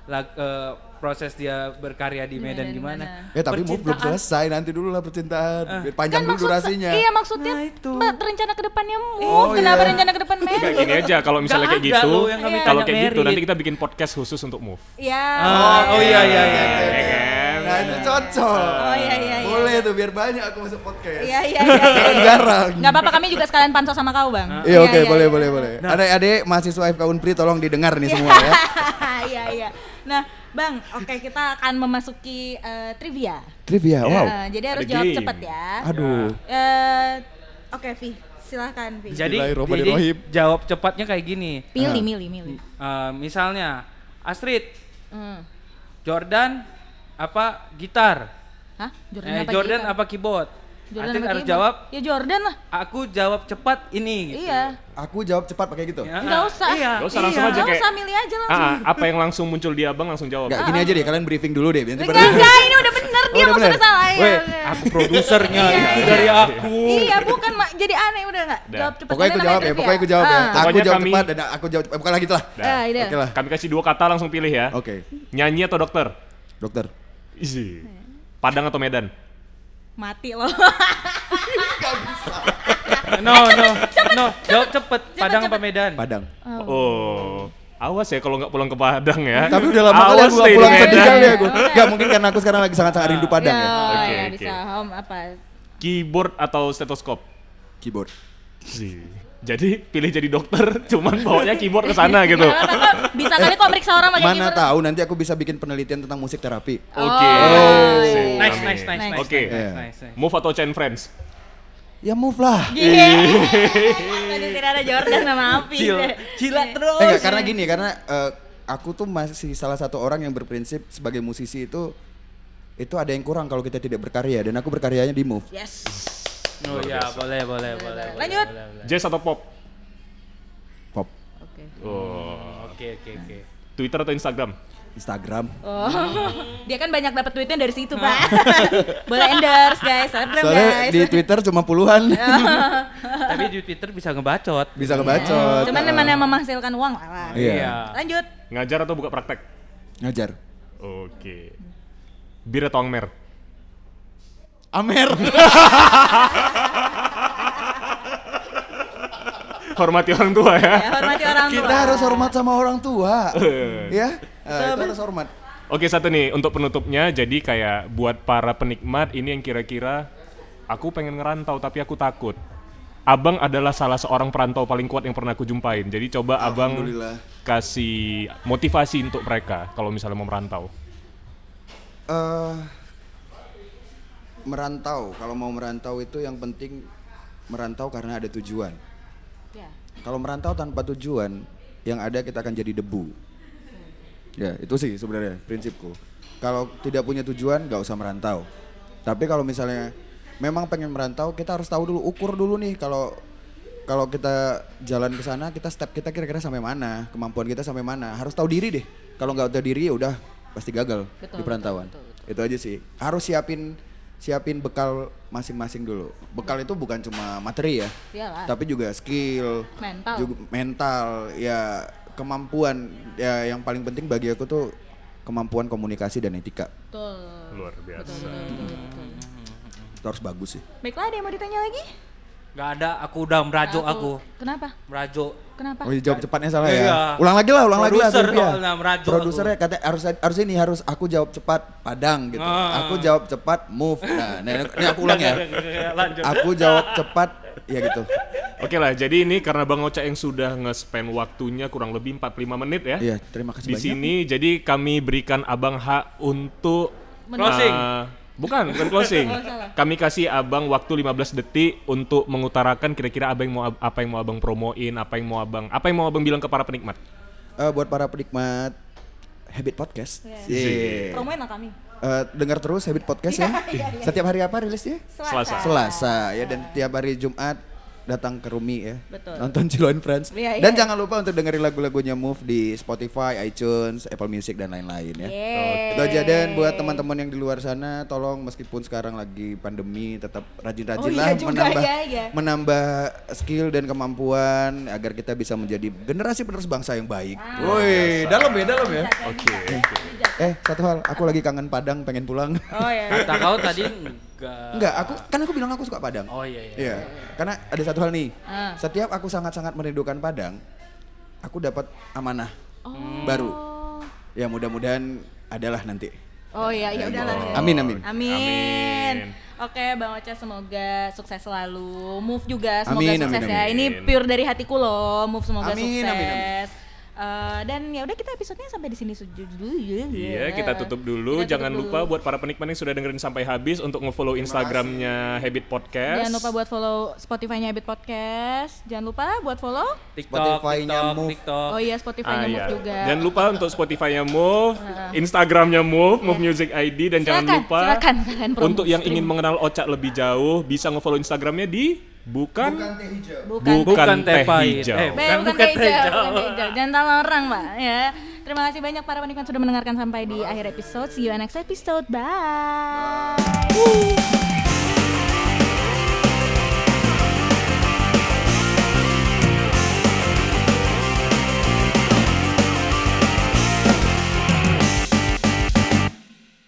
Lag- eh, proses dia berkarya di Medan Medan gimana? Eh tapi move belum selesai, nanti dulu lah percintaan. Biar Panjang dulu maksud durasinya. Iya maksudnya Nah, itu. Mbak, rencana ke depannya move. Oh, Kenapa iya. rencana ke depan Medan? gini aja kalau misalnya Nggak kayak gitu, kami kalau kayak gitu nanti kita bikin podcast khusus untuk move. Ya. Oh, oh iya iya iya. Ya kan? Nah itu cocok. Oh iya iya iya. Boleh tuh biar banyak aku masuk podcast. Iya iya iya. iya, Kan iya. jarang. Nggak apa-apa kami juga sekalian pansos sama kau bang. Iya oke boleh boleh boleh. Adik-adik mahasiswa FK Unpri tolong didengar nih semua ya. Iya iya. Nah bang, oke kita akan memasuki eh, trivia. Trivia, wow. Eh, jadi harus Ada jawab game. cepat ya. Aduh. Eh, oke Vi, silahkan Vi. Jadi, jadi jawab cepatnya kayak gini. Milih milih milih. Eh, misalnya Astrid, Hmm. Jordan apa gitar? Hah? Jordan Eh, apa Jordan gitar? apa keyboard? Jordan apa harus jawab. Ya Jordan lah. Aku jawab cepat ini. Gitu. Iya. Aku jawab cepat pakai gitu. Ya, Nggak usah. Iya. Nggak usah, langsung iya. aja kayak- usah milih aja langsung. Ah, apa yang langsung muncul di abang langsung jawab. Enggak, gini aja deh kalian briefing dulu deh. Nanti Enggak, enggak, ini udah bener nih. iya udah maksudnya salah ya. Weh, aku produsernya Iya, itu iya. dari aku. Iya, bukan mak jadi aneh udah enggak? Jawab cepet. Pokoknya Ini aku jawab ya, trivia. pokoknya aku jawab ya. Ah. Aku Pokoknya jawab cepat dan aku jawab cepat. Bukan lagi lah. Ah, iya. Oke lah. Kami kasih dua kata langsung pilih ya. Oke, Nyanyi atau dokter? dokter. Isi. Padang atau Medan? Mati loh. No, no, no. Jawab cepet. Padang apa Medan? Padang. Oh. Awas ya kalau nggak pulang ke Padang ya. Tapi udah lama kali di pulang sedih kali aku. Gak mungkin karena aku sekarang lagi sangat-sangat rindu Padang ya. Oh, Oke, ya oke. bisa. Home apa? Keyboard atau stetoskop? Keyboard. Sih. Jadi pilih jadi dokter, cuman bawanya keyboard ke sana gitu. bisa kali kok meriksa orang pakai Mana keyboard. tahu nanti aku bisa bikin penelitian tentang musik terapi. Oke. Oh, iya. Nice, amin. nice, nice, nice. Oke. nice, Iya. nice, nice. Move atau chain friends? Ya move lah. Iya. Tadi sini ada Jordan sama Api. Cil, cila terus. Eh enggak, karena gini, karena eh, aku tuh masih salah satu orang yang berprinsip sebagai musisi itu itu ada yang kurang kalau kita tidak berkarya dan aku berkaryanya di move. Yes. Oh ya, boleh, boleh, boleh. Lanjut. Jazz atau pop? Pop, Oke. Oh. Oke, oke, oke. Twitter atau Instagram? Instagram. Oh, dia kan banyak dapat tweetnya dari situ, Pak. Boleh endorse, guys. Selebgram, Soalnya guys. di Twitter cuma puluhan. Tapi di Twitter bisa ngebacot. Bisa ngebacot. Cuman Eh, mana yang menghasilkan uang lah. Iya. Lanjut. Ngajar atau buka praktek? Ngajar. Oke. Bir atau angmer? Amer. Hormati orang tua ya. Ya, hormati orang tua. Kita harus hormat sama orang tua. ya, Eh, itu harus hormat. Oke satu nih untuk penutupnya jadi kayak buat para penikmat ini yang kira-kira aku pengen ngerantau tapi aku takut. Abang adalah salah seorang perantau paling kuat yang pernah aku jumpain. Jadi coba abang kasih motivasi untuk mereka kalau misalnya mau merantau. eh merantau, kalau mau merantau itu yang penting merantau karena ada tujuan. Ya. Kalau merantau tanpa tujuan, yang ada kita akan jadi debu. Ya, itu sih sebenarnya prinsipku. Kalau tidak punya tujuan, nggak usah merantau. Tapi kalau misalnya memang pengen merantau, kita harus tahu dulu, ukur dulu nih kalau kalau kita jalan ke sana, kita step kita kira-kira sampai mana, kemampuan kita sampai mana. Harus tahu diri deh. Kalau nggak tahu diri ya udah pasti gagal Betul, di perantauan. betul, betul, Itu aja sih. Harus siapin siapin bekal masing-masing dulu. Bekal itu bukan cuma materi ya, Iyalah. tapi juga skill, Mental. juga mental, ya kemampuan. Ya yang paling penting bagi aku tuh kemampuan komunikasi dan etika. Betul. Luar biasa. Betul, betul, betul. Itu harus bagus sih. Baiklah, ada yang mau ditanya lagi? Gak ada, aku udah merajuk aku. Kenapa? Merajuk. Kenapa? Oh, jawab cepatnya salah Iya. ya. Ulang lagi lah, ulang lagi lah. Produser merajuk Produsernya kata harus harus ini harus aku jawab cepat Padang gitu. Ah. Aku jawab cepat move. Nah, ini, ini aku ulang ya. Lanjut. Aku jawab cepat ya gitu. Oke lah, jadi ini karena Bang Ocha yang sudah nge-spend waktunya kurang lebih 45 menit ya. Iya, terima kasih Di banyak. sini jadi kami berikan Abang hak untuk Closing. Eh, bukan, bukan closing. Oh. Kami kasih Abang waktu 15 detik untuk mengutarakan kira-kira apa yang mau apa yang mau Abang promoin, apa yang mau Abang apa yang mau Abang bilang ke para penikmat. Eh, buat para penikmat Habit Podcast. Iya. Iya. Promoin lah kami. Eh, dengar terus Habit Podcast ya. Setiap hari apa rilisnya? Selasa. Selasa ya dan tiap hari Jumat datang ke Rumi ya. Betul. Nonton Ciloan Friends. Iya, dan iya. jangan lupa untuk dengerin lagu-lagunya Move di Spotify, iTunes, Apple Music dan lain-lain ya. Yeay. Itu aja dan buat teman-teman yang di luar sana tolong meskipun sekarang lagi pandemi tetap rajin-rajin Oh iya menambah iya, iya. menambah skill dan kemampuan agar kita bisa menjadi generasi penerus bangsa yang baik. Woi, dalam ya, dalam ya. Oke. Eh, satu hal, aku lagi kangen Padang, pengen pulang. Oh ya. Kata kau tadi enggak. Enggak, aku kan aku bilang aku suka Padang. Oh iya iya. Iya, karena ada satu hal nih. Ah. Setiap aku sangat-sangat merindukan Padang, aku dapat amanah Oh. baru. Ya mudah-mudahan adalah nanti. Oh iya, ya udahlah. ya. Amin, amin. Amin. Amin. Oke, Bang Ocha semoga sukses selalu. Move juga semoga Amin, sukses amin, ya. amin. Ini pure dari hatiku loh. Move semoga Amin, sukses. amin, amin. Eh, dan ya udah kita episodenya sampai di sini dulu ya. Iya, kita tutup dulu. Kita tutup Jangan dulu. lupa buat para penikmat yang sudah dengerin sampai habis untuk nge-follow Instagramnya Habit Podcast. Jangan lupa buat follow Spotify-nya Habit Podcast. Jangan lupa buat follow. TikTok, Spotify-nya TikTok, Move. TikTok. Oh iya, Spotify-nya Ah, Move iya. juga. Jangan lupa untuk Spotify-nya Move, Instagramnya Move, Move Music ID dan jangan Silakan, lupa silakan untuk yang ingin mengenal Ocak lebih jauh bisa nge-follow Instagramnya di bukan teh hijau. Bukan. bukan teh hijau. Eh, bukan bukan, bukan teh hijau, hijau. bukan teh hijau. Jangan salah orang, Pak, ya. Terima kasih banyak para penikmat sudah mendengarkan sampai di akhir episode. See you next episode. Bye.